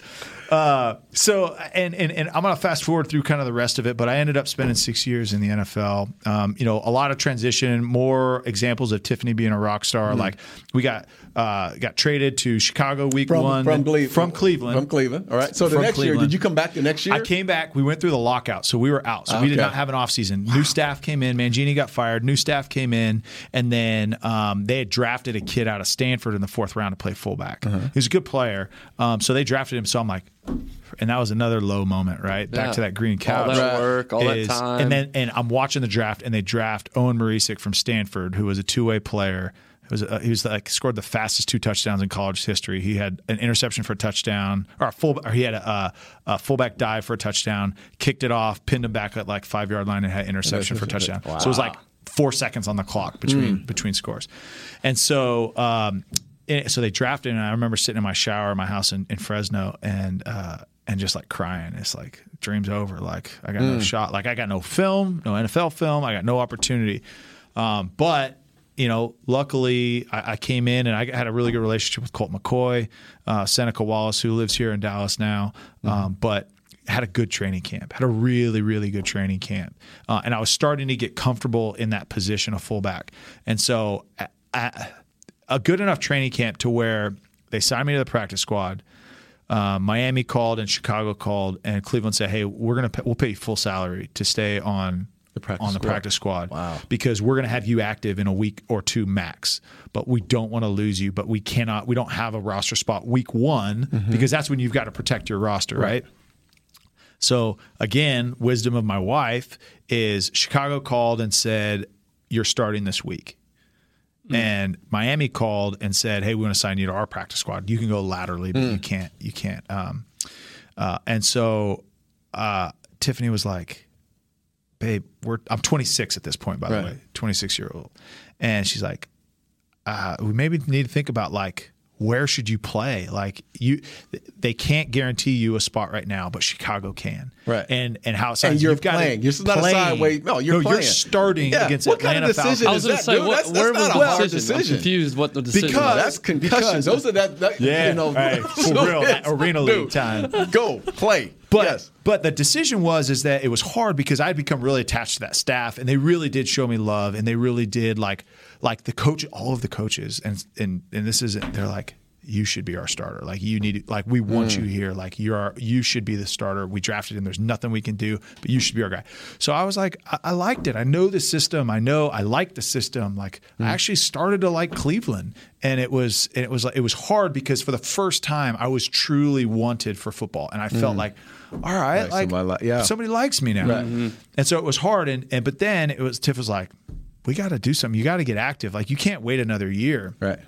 Uh, so, and, and, and I'm going to fast forward through kind of the rest of it, but I ended up spending six years in the NFL. Um, you know, a lot of transition, more examples of Tiffany being a rock star. Mm-hmm. Like we got uh, got traded to Chicago week from, one from, Cle- from Cleveland. From Cleveland. All right. So the next Cleveland. year, did you come back the next year? I came back. We went through the lockout, so we were out. So okay. we did not have an offseason. Wow. New staff came in. Mangini got fired. New staff came in, and then um, they had drafted a kid out of Stanford in the fourth round to play fullback. Uh-huh. He was a good player, um, so they drafted him. So I'm like, and that was another low moment, right? Back to that green couch. All that work, all is, that time. And then and I'm watching the draft, and they draft Owen Marecic from Stanford, who was a two way player. It was uh, he was like scored the fastest two touchdowns in college history. He had an interception for a touchdown, or a full, or he had a, a fullback dive for a touchdown, kicked it off, pinned him back at like five yard line, and had interception for a touchdown. Wow. So it was like four seconds on the clock between mm. between scores, and so um, so they drafted, and I remember sitting in my shower in my house in, in Fresno, and uh, and just like crying. It's like dream's over. Like I got mm. no shot. Like I got no film, no NFL film. I got no opportunity. Um, but you know, luckily I, I, came in and I had a really good relationship with Colt McCoy, uh, Seneca Wallace, who lives here in Dallas now. Mm-hmm. Um, but had a good training camp, had a really, really good training camp. Uh, and I was starting to get comfortable in that position of fullback. And so a good enough training camp to where they signed me to the practice squad. Uh, Miami called and Chicago called and Cleveland said, "Hey, we're gonna pay, we'll pay you full salary to stay on the practice on the squad. practice squad. Wow. Because we're going to have you active in a week or two max, but we don't want to lose you. But we cannot. We don't have a roster spot week one mm-hmm. because that's when you've got to protect your roster, right? right? So again, wisdom of my wife is Chicago called and said you're starting this week. Mm. And Miami called and said, "Hey, we want to sign you to our practice squad. You can go laterally, but mm. you can't. You can't." Um, uh, and so uh, Tiffany was like, babe, we're I'm 26 at this point, by right. the way, 26 year old, and she's like, uh, we maybe need to think about like where should you play? Like you, they can't guarantee you a spot right now, but Chicago can. Right. And and how and you're you've playing. You're not playing. a sideway. No, you're no, playing. You're starting yeah. against what Atlanta kind of decision Falcons. I was going to say, what, that's, where that's was not the a decision? decision. I'm confused what the decision because was. that's concussions. Those are that, that yeah, you know, right. for real, that arena league time. Go play. But yes. but the decision was is that it was hard because I'd become really attached to that staff, and they really did show me love, and they really did like like the coach, all of the coaches, and and and this isn't. they're like you should be our starter. Like you need, like we want mm. you here. Like you're, our, you should be the starter. We drafted him. There's nothing we can do, but you should be our guy. So I was like, I, I liked it. I know the system. I know I like the system. Like mm. I actually started to like Cleveland, and it was, and it was like it was hard because for the first time I was truly wanted for football, and I felt mm. like, all right, like, like somebody, yeah. somebody likes me now. Right. Mm-hmm. And so it was hard, and and but then it was Tiff was like, we got to do something. You got to get active. Like you can't wait another year. Right.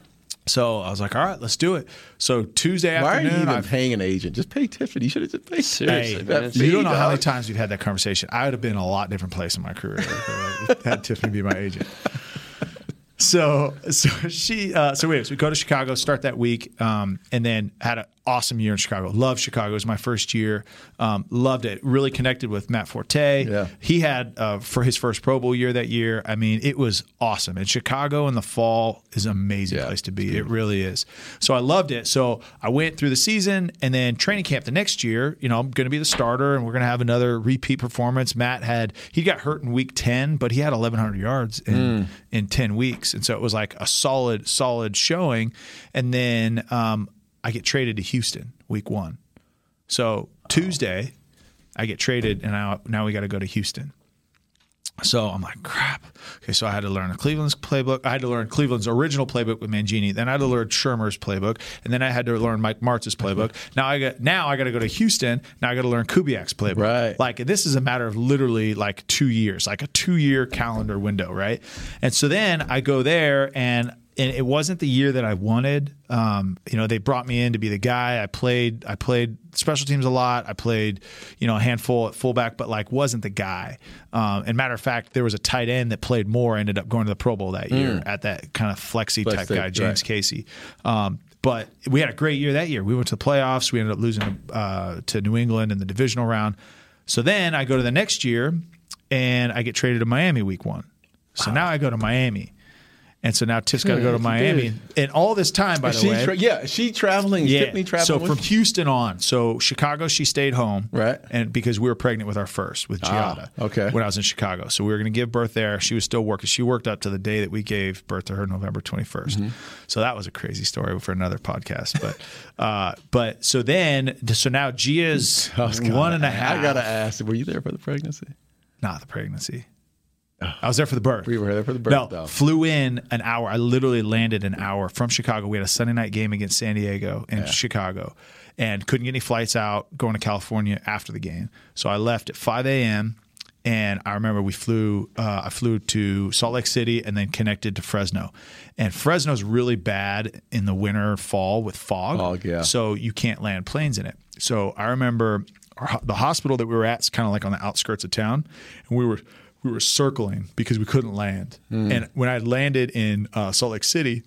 So I was like, all right, let's do it. So Tuesday Why afternoon, are you even I've, paying an agent? Just pay Tiffany. You should have just paid seriously. Hey, you don't know how many times we've had that conversation. I would have been in a lot different place in my career. had Tiffany be my agent. So, so she, uh, so wait, so we go to Chicago, start that week, um, and then had an awesome year in Chicago. Loved Chicago. It was my first year. Um, loved it. Really connected with Matt Forte. Yeah. He had uh, for his first Pro Bowl year that year. I mean, it was awesome. And Chicago in the fall is an amazing yeah, place to be. It really is. So I loved it. So I went through the season and then training camp the next year. You know, I'm going to be the starter and we're going to have another repeat performance. Matt had he got hurt in week 10, but he had 1,100 yards in mm. in 10 weeks, and so it was like a solid solid showing. And then um, I get traded to Houston week one. So Tuesday, I get traded, and now now we got to go to Houston. So I'm like, crap. Okay, so I had to learn Cleveland's playbook. I had to learn Cleveland's original playbook with Mangini. Then I had to learn Shurmur's playbook, and then I had to learn Mike Martz's playbook. Now I got now I got to go to Houston. Now I got to learn Kubiak's playbook. Right. Like this is a matter of literally like two years, like a two year calendar window, right? And so then I go there, and and it wasn't the year that I wanted. Um, you know, they brought me in to be the guy. I played, I played special teams a lot. I played, you know, a handful at fullback, but like wasn't the guy. Um, and matter of fact, there was a tight end that played more. Ended up going to the Pro Bowl that year mm. at that kind of flexy Flex type guy, James right. Casey. Um, but we had a great year that year. We went to the playoffs. We ended up losing uh, to New England in the divisional round. So then I go to the next year, and I get traded to Miami week one. So wow. now I go to Miami. And so now Tiff's got to go to Miami. And all this time, by is the way. Tra- yeah, she traveling? Yeah. Tiffany traveling? So from Houston on. So Chicago, she stayed home. Right. And because we were pregnant with our first, with ah, Giada. Ah, okay. When I was in Chicago. So we were going to give birth there. She was still working. She worked up to the day that we gave birth to her, November 21st. Mm-hmm. So that was a crazy story for another podcast. But, uh, but so then, so now Gia's one and a half. I got to ask, were you there for the pregnancy? Not the pregnancy. I was there for the birth. We were there for the birth. No, though. flew in an hour. I literally landed an hour from Chicago. We had a Sunday night game against San Diego in yeah. Chicago, and couldn't get any flights out going to California after the game. So I left at 5 a.m. And I remember we flew. Uh, I flew to Salt Lake City and then connected to Fresno. And Fresno's really bad in the winter, fall with fog. Fog, yeah. So you can't land planes in it. So I remember our, the hospital that we were at is kind of like on the outskirts of town, and we were we were circling because we couldn't land. Mm. And when I landed in uh, Salt Lake City,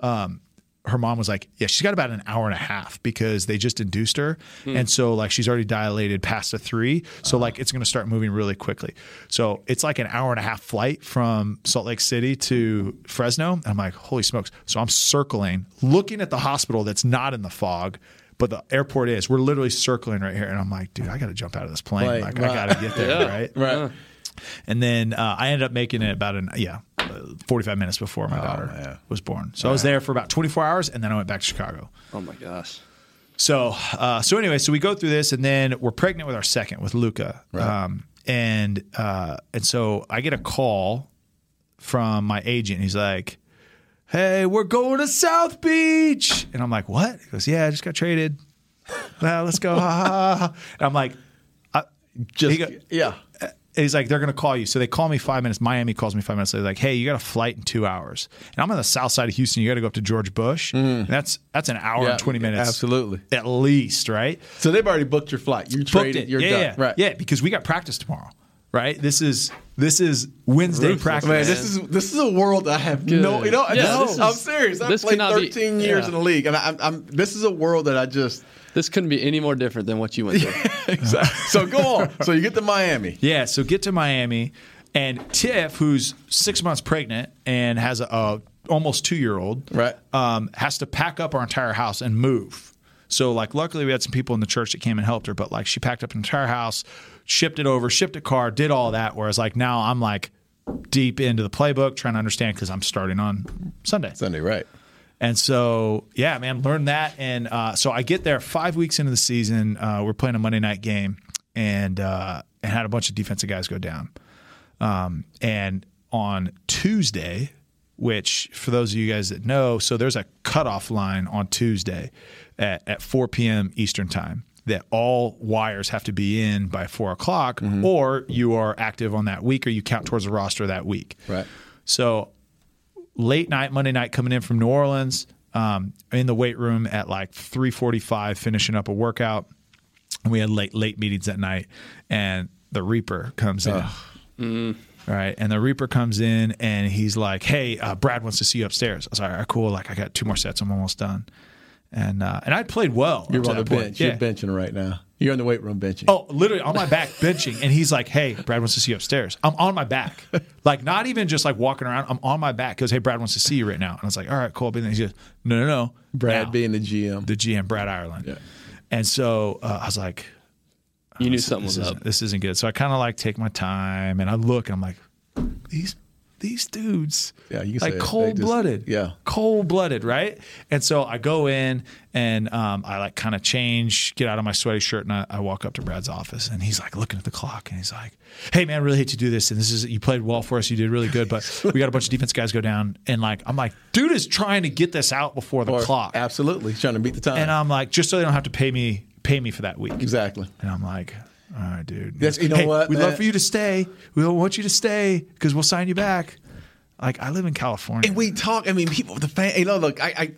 um, her mom was like, yeah, she's got about an hour and a half because they just induced her, hmm. and so like she's already dilated past a three, so uh-huh. like it's going to start moving really quickly. So it's like an hour and a half flight from Salt Lake City to Fresno. And I'm like, holy smokes! So I'm circling, looking at the hospital that's not in the fog but the airport is. We're literally circling right here, and I'm like, dude, I got to jump out of this plane. Right, like, right. I got to get there, yeah, right? Right. And then uh, I ended up making it about an yeah, 45 minutes before my oh, daughter man. was born. So I was there for about 24 hours, and then I went back to Chicago. Oh my gosh. So, uh, so anyway, so we go through this, and then we're pregnant with our second with Luca, right. um, and uh, and so I get a call from my agent. He's like, hey, we're going to South Beach. And I'm like, what? He goes, yeah, I just got traded. Well, let's go. and I'm like, I, just, go, yeah. He's like, they're going to call you. So they call me five minutes. Miami calls me five minutes They're Like, hey, you got a flight in two hours. And I'm on the south side of Houston. You got to go up to George Bush. Mm. that's that's an hour yeah, and 20 minutes. Absolutely. At least, right? So they've already booked your flight. You traded. It. You're yeah, done. Yeah. Right. Yeah, because we got practice tomorrow right? This is this is Wednesday Ruthless, practice. Man, this is this is a world I have Good. no. You know, yeah, is, I'm serious. I've played 13 be, years yeah. in the league, and I, I'm, this is a world that I just. This couldn't be any more different than what you went through. exactly. so go on. So you get to Miami. Yeah. So get to Miami, and Tiff, who's six months pregnant and has a, a almost two year old, right, um, has to pack up our entire house and move. So like, luckily we had some people in the church that came and helped her, but like she packed up an entire house, shipped it over, shipped a car, did all that. Whereas like now I'm like deep into the playbook, trying to understand because I'm starting on Sunday. Sunday, right? And so, yeah, man, learn that. And uh, so I get there five weeks into the season. Uh, we're playing a Monday night game, and uh, and had a bunch of defensive guys go down. Um, and on Tuesday, which for those of you guys that know, so there's a cutoff line on Tuesday at, at 4 p.m. Eastern time that all wires have to be in by four o'clock, mm-hmm. or you are active on that week, or you count towards the roster that week. Right. So late night, Monday night, coming in from New Orleans, um, in the weight room at like three forty-five, finishing up a workout. And we had late late meetings that night, and the Reaper comes in. Mm. Right. And the Reaper comes in and he's like, Hey, uh, Brad wants to see you upstairs. I was like, All right, cool. Like, I got two more sets. I'm almost done and uh, and I played well. You're on the bench. Yeah. You're benching right now. You're in the weight room benching. Oh, literally on my back benching, and he's like, "Hey, Brad wants to see you upstairs." I'm on my back, like not even just like walking around. I'm on my back because hey, Brad wants to see you right now. And I was like, "All right, cool." But then he goes, "No, no, no." Brad now, being the GM, the GM, Brad Ireland. Yeah. And so uh, I was like, oh, "You knew something was up. This isn't good." So I kind of like take my time, and I look, and I'm like, "These these dudes, yeah, you like cold blooded, yeah, cold blooded, right? And so I go in and um, I like kind of change, get out of my sweaty shirt, and I, I, walk up to Brad's office, and he's like looking at the clock, and he's like, "Hey, man, I really hate to do this, and this is you played well for us, you did really good, but we got a bunch of defense guys go down, and like I'm like, dude is trying to get this out before the or, clock, absolutely, he's trying to beat the time, and I'm like, just so they don't have to pay me pay me for that week, exactly, and I'm like, all right, dude. Yes, you know hey, what? We'd love for you to stay. We want you to stay because we'll sign you back. Like I live in California, and we talk. I mean, people, the fan. You know, look, I, I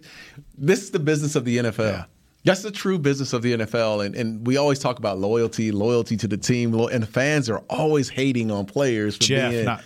this is the business of the NFL. Yeah. That's the true business of the NFL, and and we always talk about loyalty, loyalty to the team, and fans are always hating on players for Jeff, being. Not,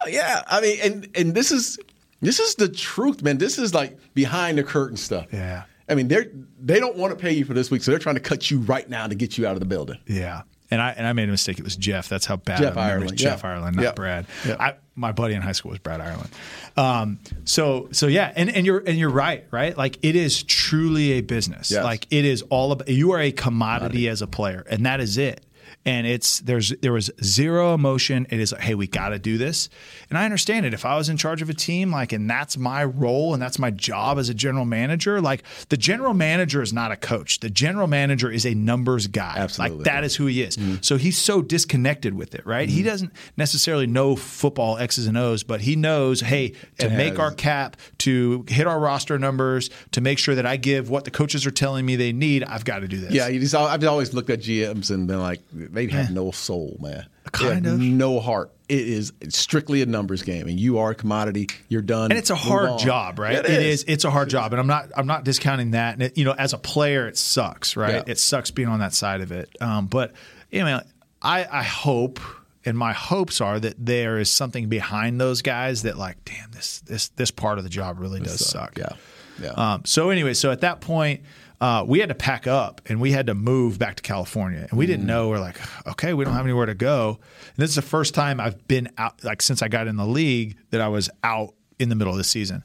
uh, yeah, I mean, and and this is this is the truth, man. This is like behind the curtain stuff. Yeah. I mean, they're they don't want to pay you for this week, so they're trying to cut you right now to get you out of the building. Yeah. And I and I made a mistake. It was Jeff. That's how bad Jeff Ireland. Jeff yeah. Ireland, not yeah. Brad. Yeah. I, my buddy in high school was Brad Ireland. Um, so so yeah, and, and you're and you're right, right? Like it is truly a business. Yes. Like it is all about you are a commodity, commodity as a player, and that is it and it's there's there was zero emotion. It is like, hey, we got to do this, and I understand it. If I was in charge of a team, like, and that's my role and that's my job as a general manager, like the general manager is not a coach. The general manager is a numbers guy. Absolutely, like that is who he is. Mm-hmm. So he's so disconnected with it, right? Mm-hmm. He doesn't necessarily know football X's and O's, but he knows hey to it make has. our cap, to hit our roster numbers, to make sure that I give what the coaches are telling me they need. I've got to do this. Yeah, I've always looked at GMs and been like they have no soul, man. Kind of no heart. It is strictly a numbers game, and you are a commodity. You're done, and it's a hard job, right? Yeah, it, it is. is. It's a hard job, and I'm not. I'm not discounting that. And it, you know, as a player, it sucks, right? Yeah. It sucks being on that side of it. Um, but you know, I, I hope and my hopes are that there is something behind those guys that like damn this this this part of the job really does suck, yeah Yeah. Um, so anyway, so at that point, uh, we had to pack up and we had to move back to California. And we didn't know. We're like, okay, we don't have anywhere to go. And this is the first time I've been out, like since I got in the league, that I was out in the middle of the season.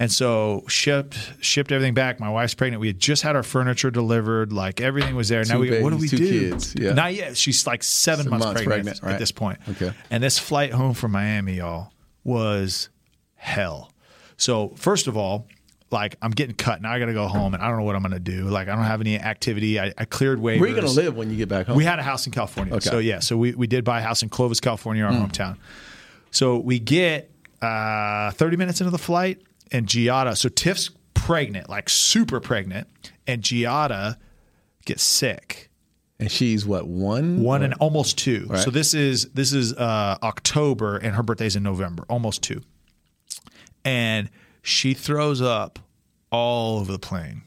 And so shipped shipped everything back. My wife's pregnant. We had just had our furniture delivered. Like everything was there. now we go, what do we two do? kids, yeah. Not yet. She's like seven Seven months, months pregnant, pregnant, at right. this point. Okay. And this flight home from Miami, y'all, was hell. So first of all, like I'm getting cut now. I got to go home, and I don't know what I'm going to do. Like I don't have any activity. I, I cleared waivers. Where are you going to live when you get back home? We had a house in California. Okay. So yeah, so we, we did buy a house in Clovis, California, our hometown. So we get uh, 30 minutes into the flight, and Giada. So Tiff's pregnant, like super pregnant, and Giada gets sick. and she's what one? One and almost two. Right. So this is this is uh, October, and her birthday's in November. Almost two, and she throws up all over the plane.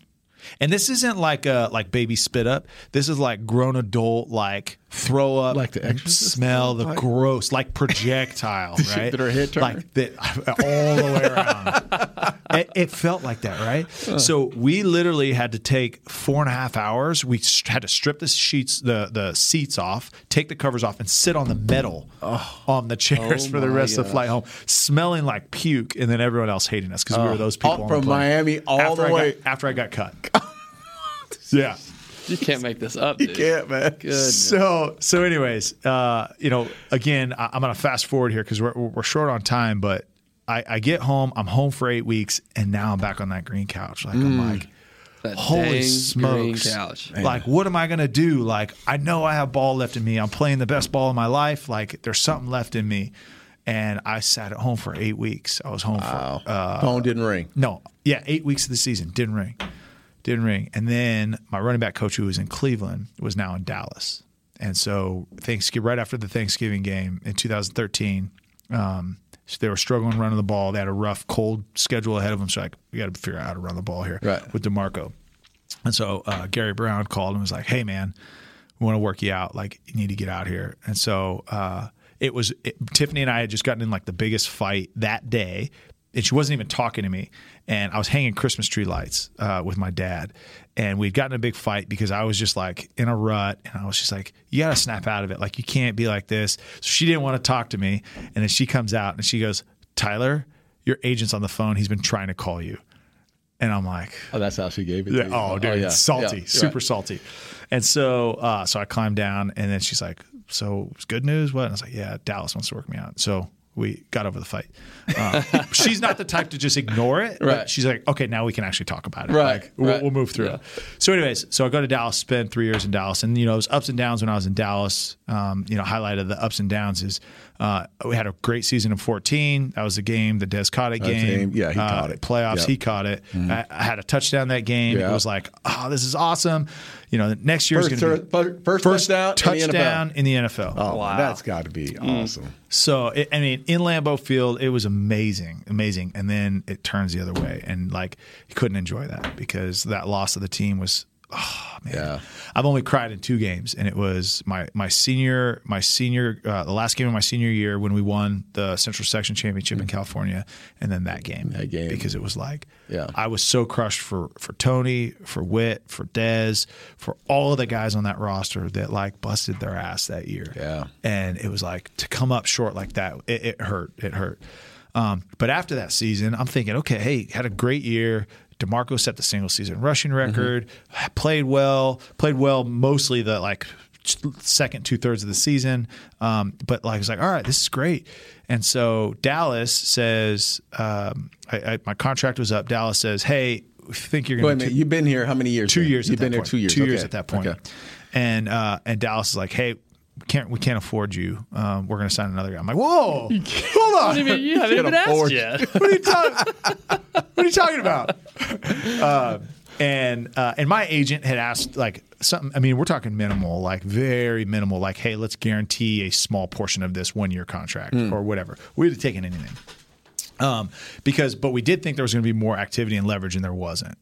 And this isn't like a like baby spit up. This is like grown adult like throw up, Like The smell the Like- gross, like projectile, right? her head turn? Like the, all the way around. it, it felt like that, right? So we literally had to take four and a half hours. We had to strip the sheets, the the seats off, take the covers off, and sit on the metal oh. on the chairs Oh for the rest of the flight home, smelling like puke, and then everyone else hating us because we were those people from. Miami all after the I way. got, after I got cut. yeah. You can't make this up. Dude. can't, man. Goodness. So so anyways, uh, you know, again, I, I'm gonna fast forward here because we're we're short on time, but I, I get home, I'm home for eight weeks, and now I'm back on that green couch. Like I'm like, That holy smokes! couch. Like, what am I gonna do? Like, I know I have ball left in me. I'm playing the best ball of my life. Like, there's something left in me, and I sat at home for eight weeks. I was home Wow. for uh, Phone didn't ring. no, yeah, eight weeks of the season didn't ring, didn't ring, and then my running back coach, who was in Cleveland, was now in Dallas, and so Thanksgiving right after the Thanksgiving game in 2013, um, so they were struggling running the ball. They had a rough, cold schedule ahead of them. So like, we got to figure out how to run the ball here Right. with Demarco, and so uh, Gary Brown called and was like, "Hey, man." we want to work you out. Like you need to get out here. And so uh, it was it, Tiffany and I had just gotten in like the biggest fight that day, and she wasn't even talking to me. And I was hanging Christmas tree lights uh, with my dad, and we'd gotten a big fight because I was just like in a rut, and I was just like, you got to snap out of it. Like you can't be like this. So she didn't want to talk to me, and then she comes out and she goes, Tyler, your agent's on the phone. He's been trying to call you. And I'm like, Oh, that's how she gave it. yeah. to you. Oh, dude, yeah. salty, Yeah, super right. salty. And so, uh, so I climbed down, and then she's like, "So it's good news? What?" And I was like, "Yeah, Dallas wants to work me out." So we got over the fight. Uh, she's not the type to just ignore it. but Right. She's like, "Okay, now we can actually talk about it. Right, Like, we'll, right. we'll move through it." So, anyways, so I go to Dallas, spend three years in Dallas, and you know, it was ups and downs when I was in Dallas. Um, you know, highlight of the ups and downs is uh, we had a great season of 14. That was the game, the Dez caught it game. Yeah, he Uh, caught it. Playoffs, Yep. he caught it. I, I had a touchdown that game. Yeah. It was like, oh, this is awesome. You know, next year's going to be tur- first, first touchdown, in the touchdown in the NFL. Oh, Wow. that's got to be awesome. So, it, I mean, in Lambeau Field, it was amazing, amazing. And then it turns the other way. And like, you couldn't enjoy that because that loss of the team was, oh, man. Yeah. I've only cried in two games. And it was my, my senior, my senior, uh, the last game of my senior year when we won the Central Section Championship in California. And then that game. That game. Because it was like, Yeah. I was so crushed for, for Tony, for Witt, for Dez, for all of the guys on that roster that like busted their ass that year Yeah. and it was like to come up short like that it, it hurt it hurt um, but after that season i'm thinking okay hey had a great year demarco set the single season rushing record played well played well mostly the like second two thirds of the season um, but like it's like all right this is great and so dallas says um, I, I, my contract was up dallas says hey think you're going to you've been here how many years? two then? years. You've at been point. two years. Two years at that point. Okay. And uh, and Dallas is like, hey, can't we can't afford you. Um, we're going to sign another guy. I'm like, whoa, hold on. Even- you haven't even asked yet. what are you talking? what are you talking about? Uh, and uh, and my agent had asked like something. I mean, we're talking minimal, like very minimal. Like, hey, let's guarantee a small portion of this one year contract or whatever. We'd have taken anything. Um, because, but we did think there was going to be more activity and leverage, and there wasn't.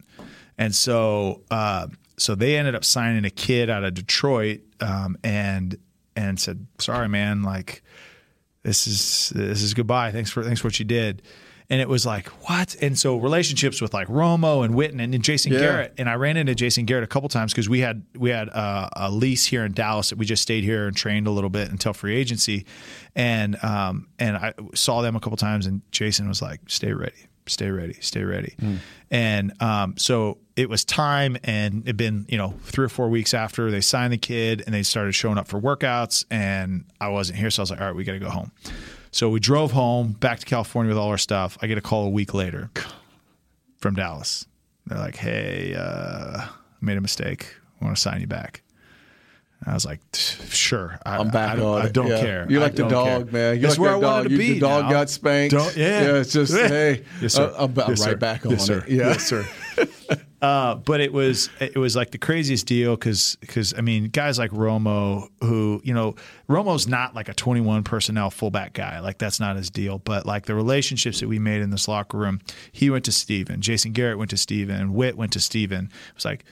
And so, uh, so they ended up signing a kid out of Detroit, um, and and said, "Sorry, man, like this is this is goodbye. Thanks for thanks for what you did." and it was like what? And so relationships with like Romo and Witten and, and Jason yeah. Garrett, and I ran into Jason Garrett a couple times because we had we had a, a, lease here in Dallas that we just stayed here and trained a little bit until free agency, and um and I saw them a couple times, and Jason was like, "Stay ready." Stay ready, stay ready. Mm. And um, so it was time, and it'd been, you know, three or four weeks after they signed the kid and they started showing up for workouts, and I wasn't here. So I was like, all right, we got to go home. So we drove home back to California with all our stuff. I get a call a week later from Dallas. They're like, "Hey, uh, made a mistake. I want to sign you back." I was like, "Sure, I, am back I, on I, I don't yeah. care. You're like the dog, care. man. You're That's like where I dog. wanted to you, be. The dog now. got spanked. Don't, yeah. yeah, it's just hey, yes, sir. I'm, I'm yes, right sir. back on yes, sir. it. Yeah. Yes, sir. Uh, but it was it was like the craziest deal because because I mean guys like Romo who you know Romo's not like a 21 personnel fullback guy like that's not his deal but like the relationships that we made in this locker room he went to Stephen Jason Garrett went to Stephen Witt went to Stephen it was like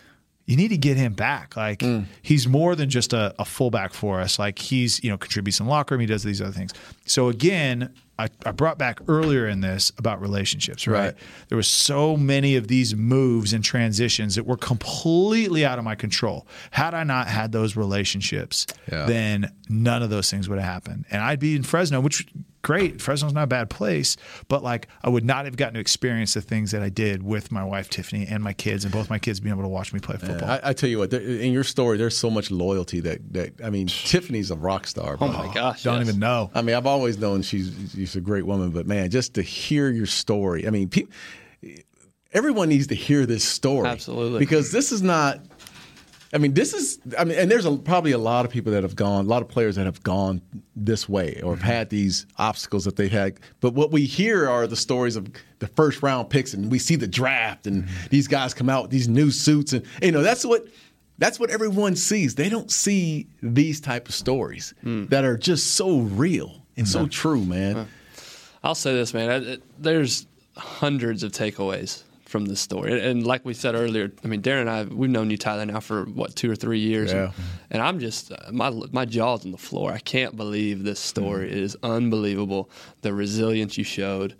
you need to get him back. Like mm. he's more than just a, a, fullback for us. Like he's you know contributes in locker room. He does these other things. So again, I, I brought back earlier in this about relationships, right? right? There was so many of these moves and transitions that were completely out of my control. Had I not had those relationships, yeah. then none of those things would have happened. And I'd be in Fresno, which great. Fresno's not a bad place, but like I would not have gotten to experience the things that I did with my wife Tiffany and my kids, and both my kids being able to watch me play football. I, I, tell you what, there, in your story, there's so much loyalty that that I mean, Tiffany's a rock star. Oh bro. Oh my gosh, don't yes. even know. I mean, I've always known she's she's a great woman, but man, just to hear your story. I mean, people, everyone needs to hear this story. Absolutely. Because this is not I mean, this is. I mean, and there's a, probably a lot of people that have gone, a lot of players that have gone this way or have had these obstacles that they've had. But what we hear are the stories of the first round picks, and we see the draft, and mm-hmm. these guys come out with these new suits, and you know that's what that's what everyone sees. They don't see these type of stories mm. that are just so real and so true, man. I'll say this, man. There's hundreds of takeaways from this story. And like we said earlier, I mean, Darren and I, we've known you, Tyler, now for what two or three years, yeah. and, and, I'm just my my jaw's on the floor. I can't believe this story. Mm. It is unbelievable. The resilience you showed,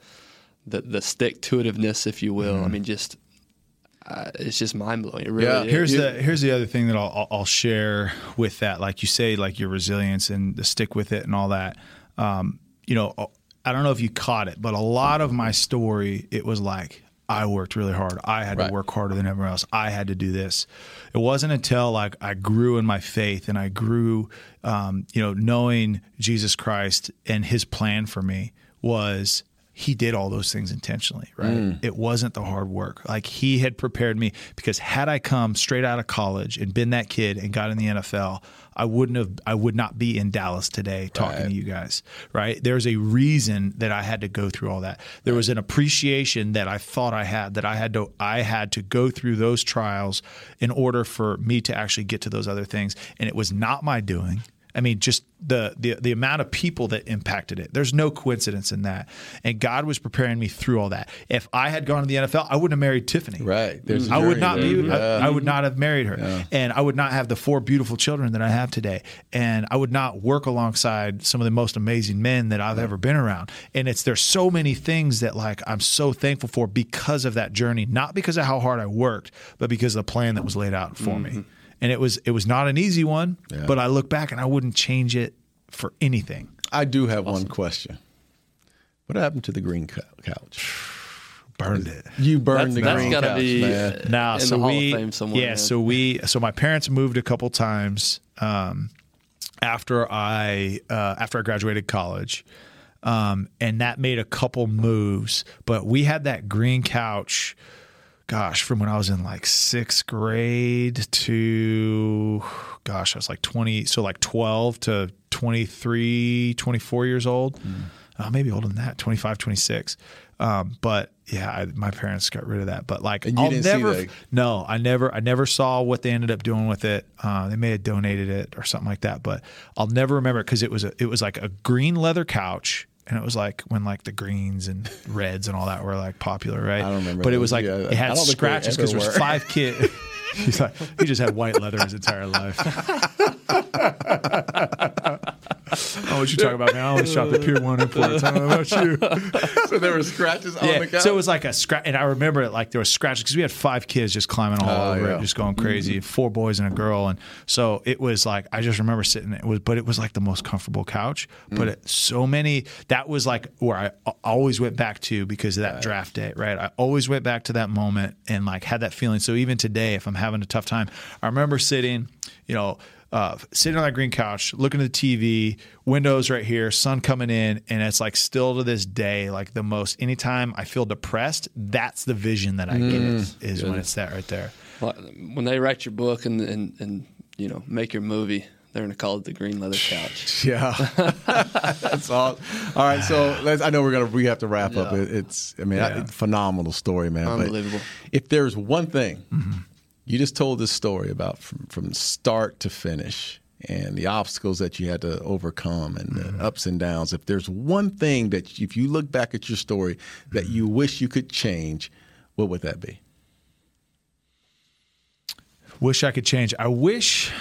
the the stick to itiveness, if you will. Mm. I mean, just. Uh, it's just mind blowing. It really yeah. Is. Here's the here's the other thing that I'll, I'll share with that. Like you say, like your resilience and the stick with it and all that. Um, you know, I don't know if you caught it, but a lot of my story, it was like I worked really hard. I had right. to work harder than everyone else. I had to do this. It wasn't until like I grew in my faith and I grew, um, you know, knowing Jesus Christ and His plan for me was he did all those things intentionally, right? Mm. It wasn't the hard work. Like he had prepared me because had I come straight out of college and been that kid and got in the NFL, I wouldn't have I would not be in Dallas today talking right. to you guys, right? There's a reason that I had to go through all that. There was an appreciation that I thought I had that I had to I had to go through those trials in order for me to actually get to those other things and it was not my doing. I mean, just the, the the amount of people that impacted it. There's no coincidence in that. And God was preparing me through all that. If I had gone to the NFL, I wouldn't have married Tiffany. Right. There's I would not there. be. Yeah. I, I, would not have married her, yeah. and I would not have the four beautiful children that I have today. And I would not work alongside some of the most amazing men that I've ever been around. And it's there's so many things that like I'm so thankful for because of that journey, not because of how hard I worked, but because of the plan that was laid out for mm-hmm. me and it was it was not an easy one. Yeah. But I look back and I wouldn't change it for anything. I do have awesome. one question. What happened to the green couch? Burned it. You burned that's, the that's green gotta couch, be man. Now, so we, yeah, man. so we, so my parents moved a couple times um, after I uh, after I graduated college, um, and that made a couple moves. But we had that green couch gosh, from when I was in like sixth grade to, gosh, I was like 20, so like 12 to 23, 24 years old. Mm. Uh, maybe older than that, 25, 26. Um, but yeah, I, my parents got rid of that. But like, I'll never, no, I never, I never saw what they ended up doing with it. Uh, they may have donated it or something like that, but I'll never remember it because it was a, it was like a green leather couch and it was like when like the greens and reds and all that were like popular, right? I don't remember. But it was like yeah, it had scratches because there was five kids. He's like he just had white leather his entire life. know what you talking about, man. I always shop at Pier One Imports. I don't know about you. so there were scratches on yeah. the couch. So it was like a scratch, and I remember it like there was scratches because we had five kids just climbing all Oh, over yeah. it, just going crazy. Mm-hmm. Four boys and a girl, and so it was like I just remember sitting. It was, but it was like the most comfortable couch. But Mm. it, so many that was like where I always went back to because of that draft day, right? I always went back to that moment and like had that feeling. So even today, if I'm having a tough time, I remember sitting, you know. Uh, sitting on that green couch, looking at the TV, windows right here, sun coming in, and it's like still to this day, like the most. Anytime I feel depressed, that's the vision that I get is when it's that right there. When they write your book and, and, and you know make your movie, they're going to call it the green leather couch. Yeah, that's all. All right, so let's, I know we're gonna we have to wrap up. It, it's I mean, Yeah. I, phenomenal story, man. But Unbelievable. if there's one thing you just told this story about from from start to finish and the obstacles that you had to overcome and the mm-hmm. ups and downs. If there's one thing that if you look back at your story that you mm-hmm. wish you could change, what would that be? Wish I could change. I wish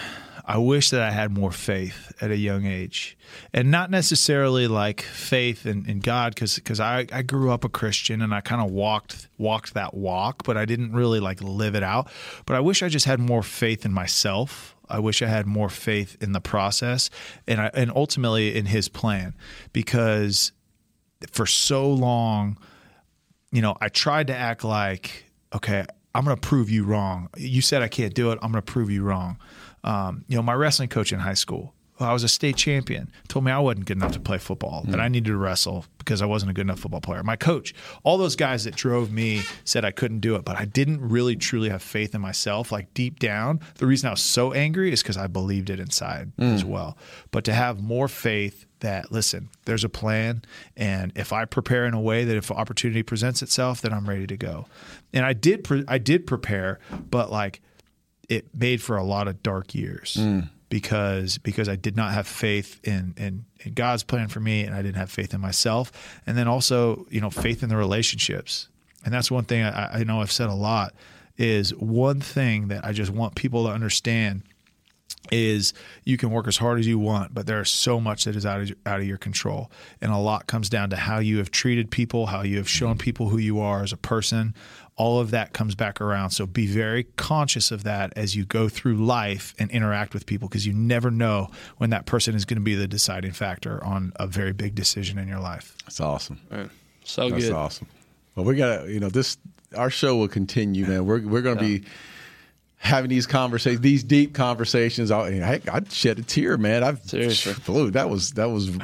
I wish that I had more faith at a young age. And not necessarily like faith in, in God because I, I grew up a Christian and I kind of walked walked that walk, but I didn't really like live it out. But I wish I just had more faith in myself. I wish I had more faith in the process and I, and ultimately in his plan because for so long you know, I tried to act like, okay, I'm going to prove you wrong. You said I can't do it. I'm going to prove you wrong. Um, you know, my wrestling coach in high school, I was a state champion, told me I wasn't good enough to play football, that I needed to wrestle because I wasn't a good enough football player. My coach, all those guys that drove me said I couldn't do it, but I didn't really truly have faith in myself. Like deep down, the reason I was so angry is because I believed it inside as well. But to have more faith that listen, there's a plan, and if I prepare in a way that if opportunity presents itself, then I'm ready to go. And I did, pre- I did prepare, but like it made for a lot of dark years mm. because because I did not have faith in, in in God's plan for me, and I didn't have faith in myself, and then also you know faith in the relationships. And that's one thing I, I know I've said a lot is one thing that I just want people to understand is you can work as hard as you want, but there is so much that is out of out of your control, and a lot comes down to how you have treated people, how you have shown people who you are as a person. All of that comes back around. So be very conscious of that as you go through life and interact with people, because you never know when that person is going to be the deciding factor on a very big decision in your life. That's awesome. Man, so That's good. awesome. Well, we got to, you know, this, our show will continue, man. We're, we're going to be having these conversations, these deep conversations. I, heck, I'd shed a tear, man. I've, Seriously. Blue, that was, that was,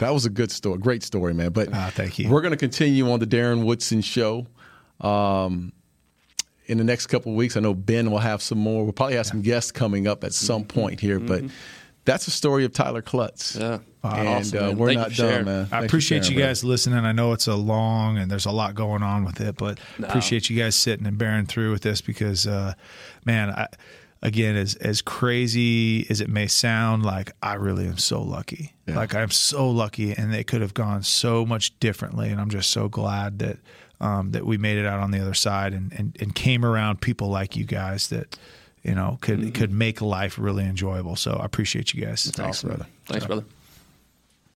that was a good story. Great story, man. But Ah, thank you. we're going to continue on the Darren Woodson show. Um, in the next couple of weeks, I know Ben will have some more. We'll probably have some guests coming up at some point here, but that's the story of Tyler Clutts. Yeah. And Awesome, uh, we're Thank not done, sharing. man. I Thanks for appreciate sharing, you bro. guys listening. I know it's a long and there's a lot going on with it, but appreciate you guys sitting and bearing through with this because, uh, man, I, again, as as crazy as it may sound, like I really am so lucky. Like I'm so lucky, and it could have gone so much differently, and I'm just so glad that um, that we made it out on the other side and, and and came around people like you guys that you know could could make life really enjoyable. So I appreciate you guys. Thanks, brother. Thanks, brother.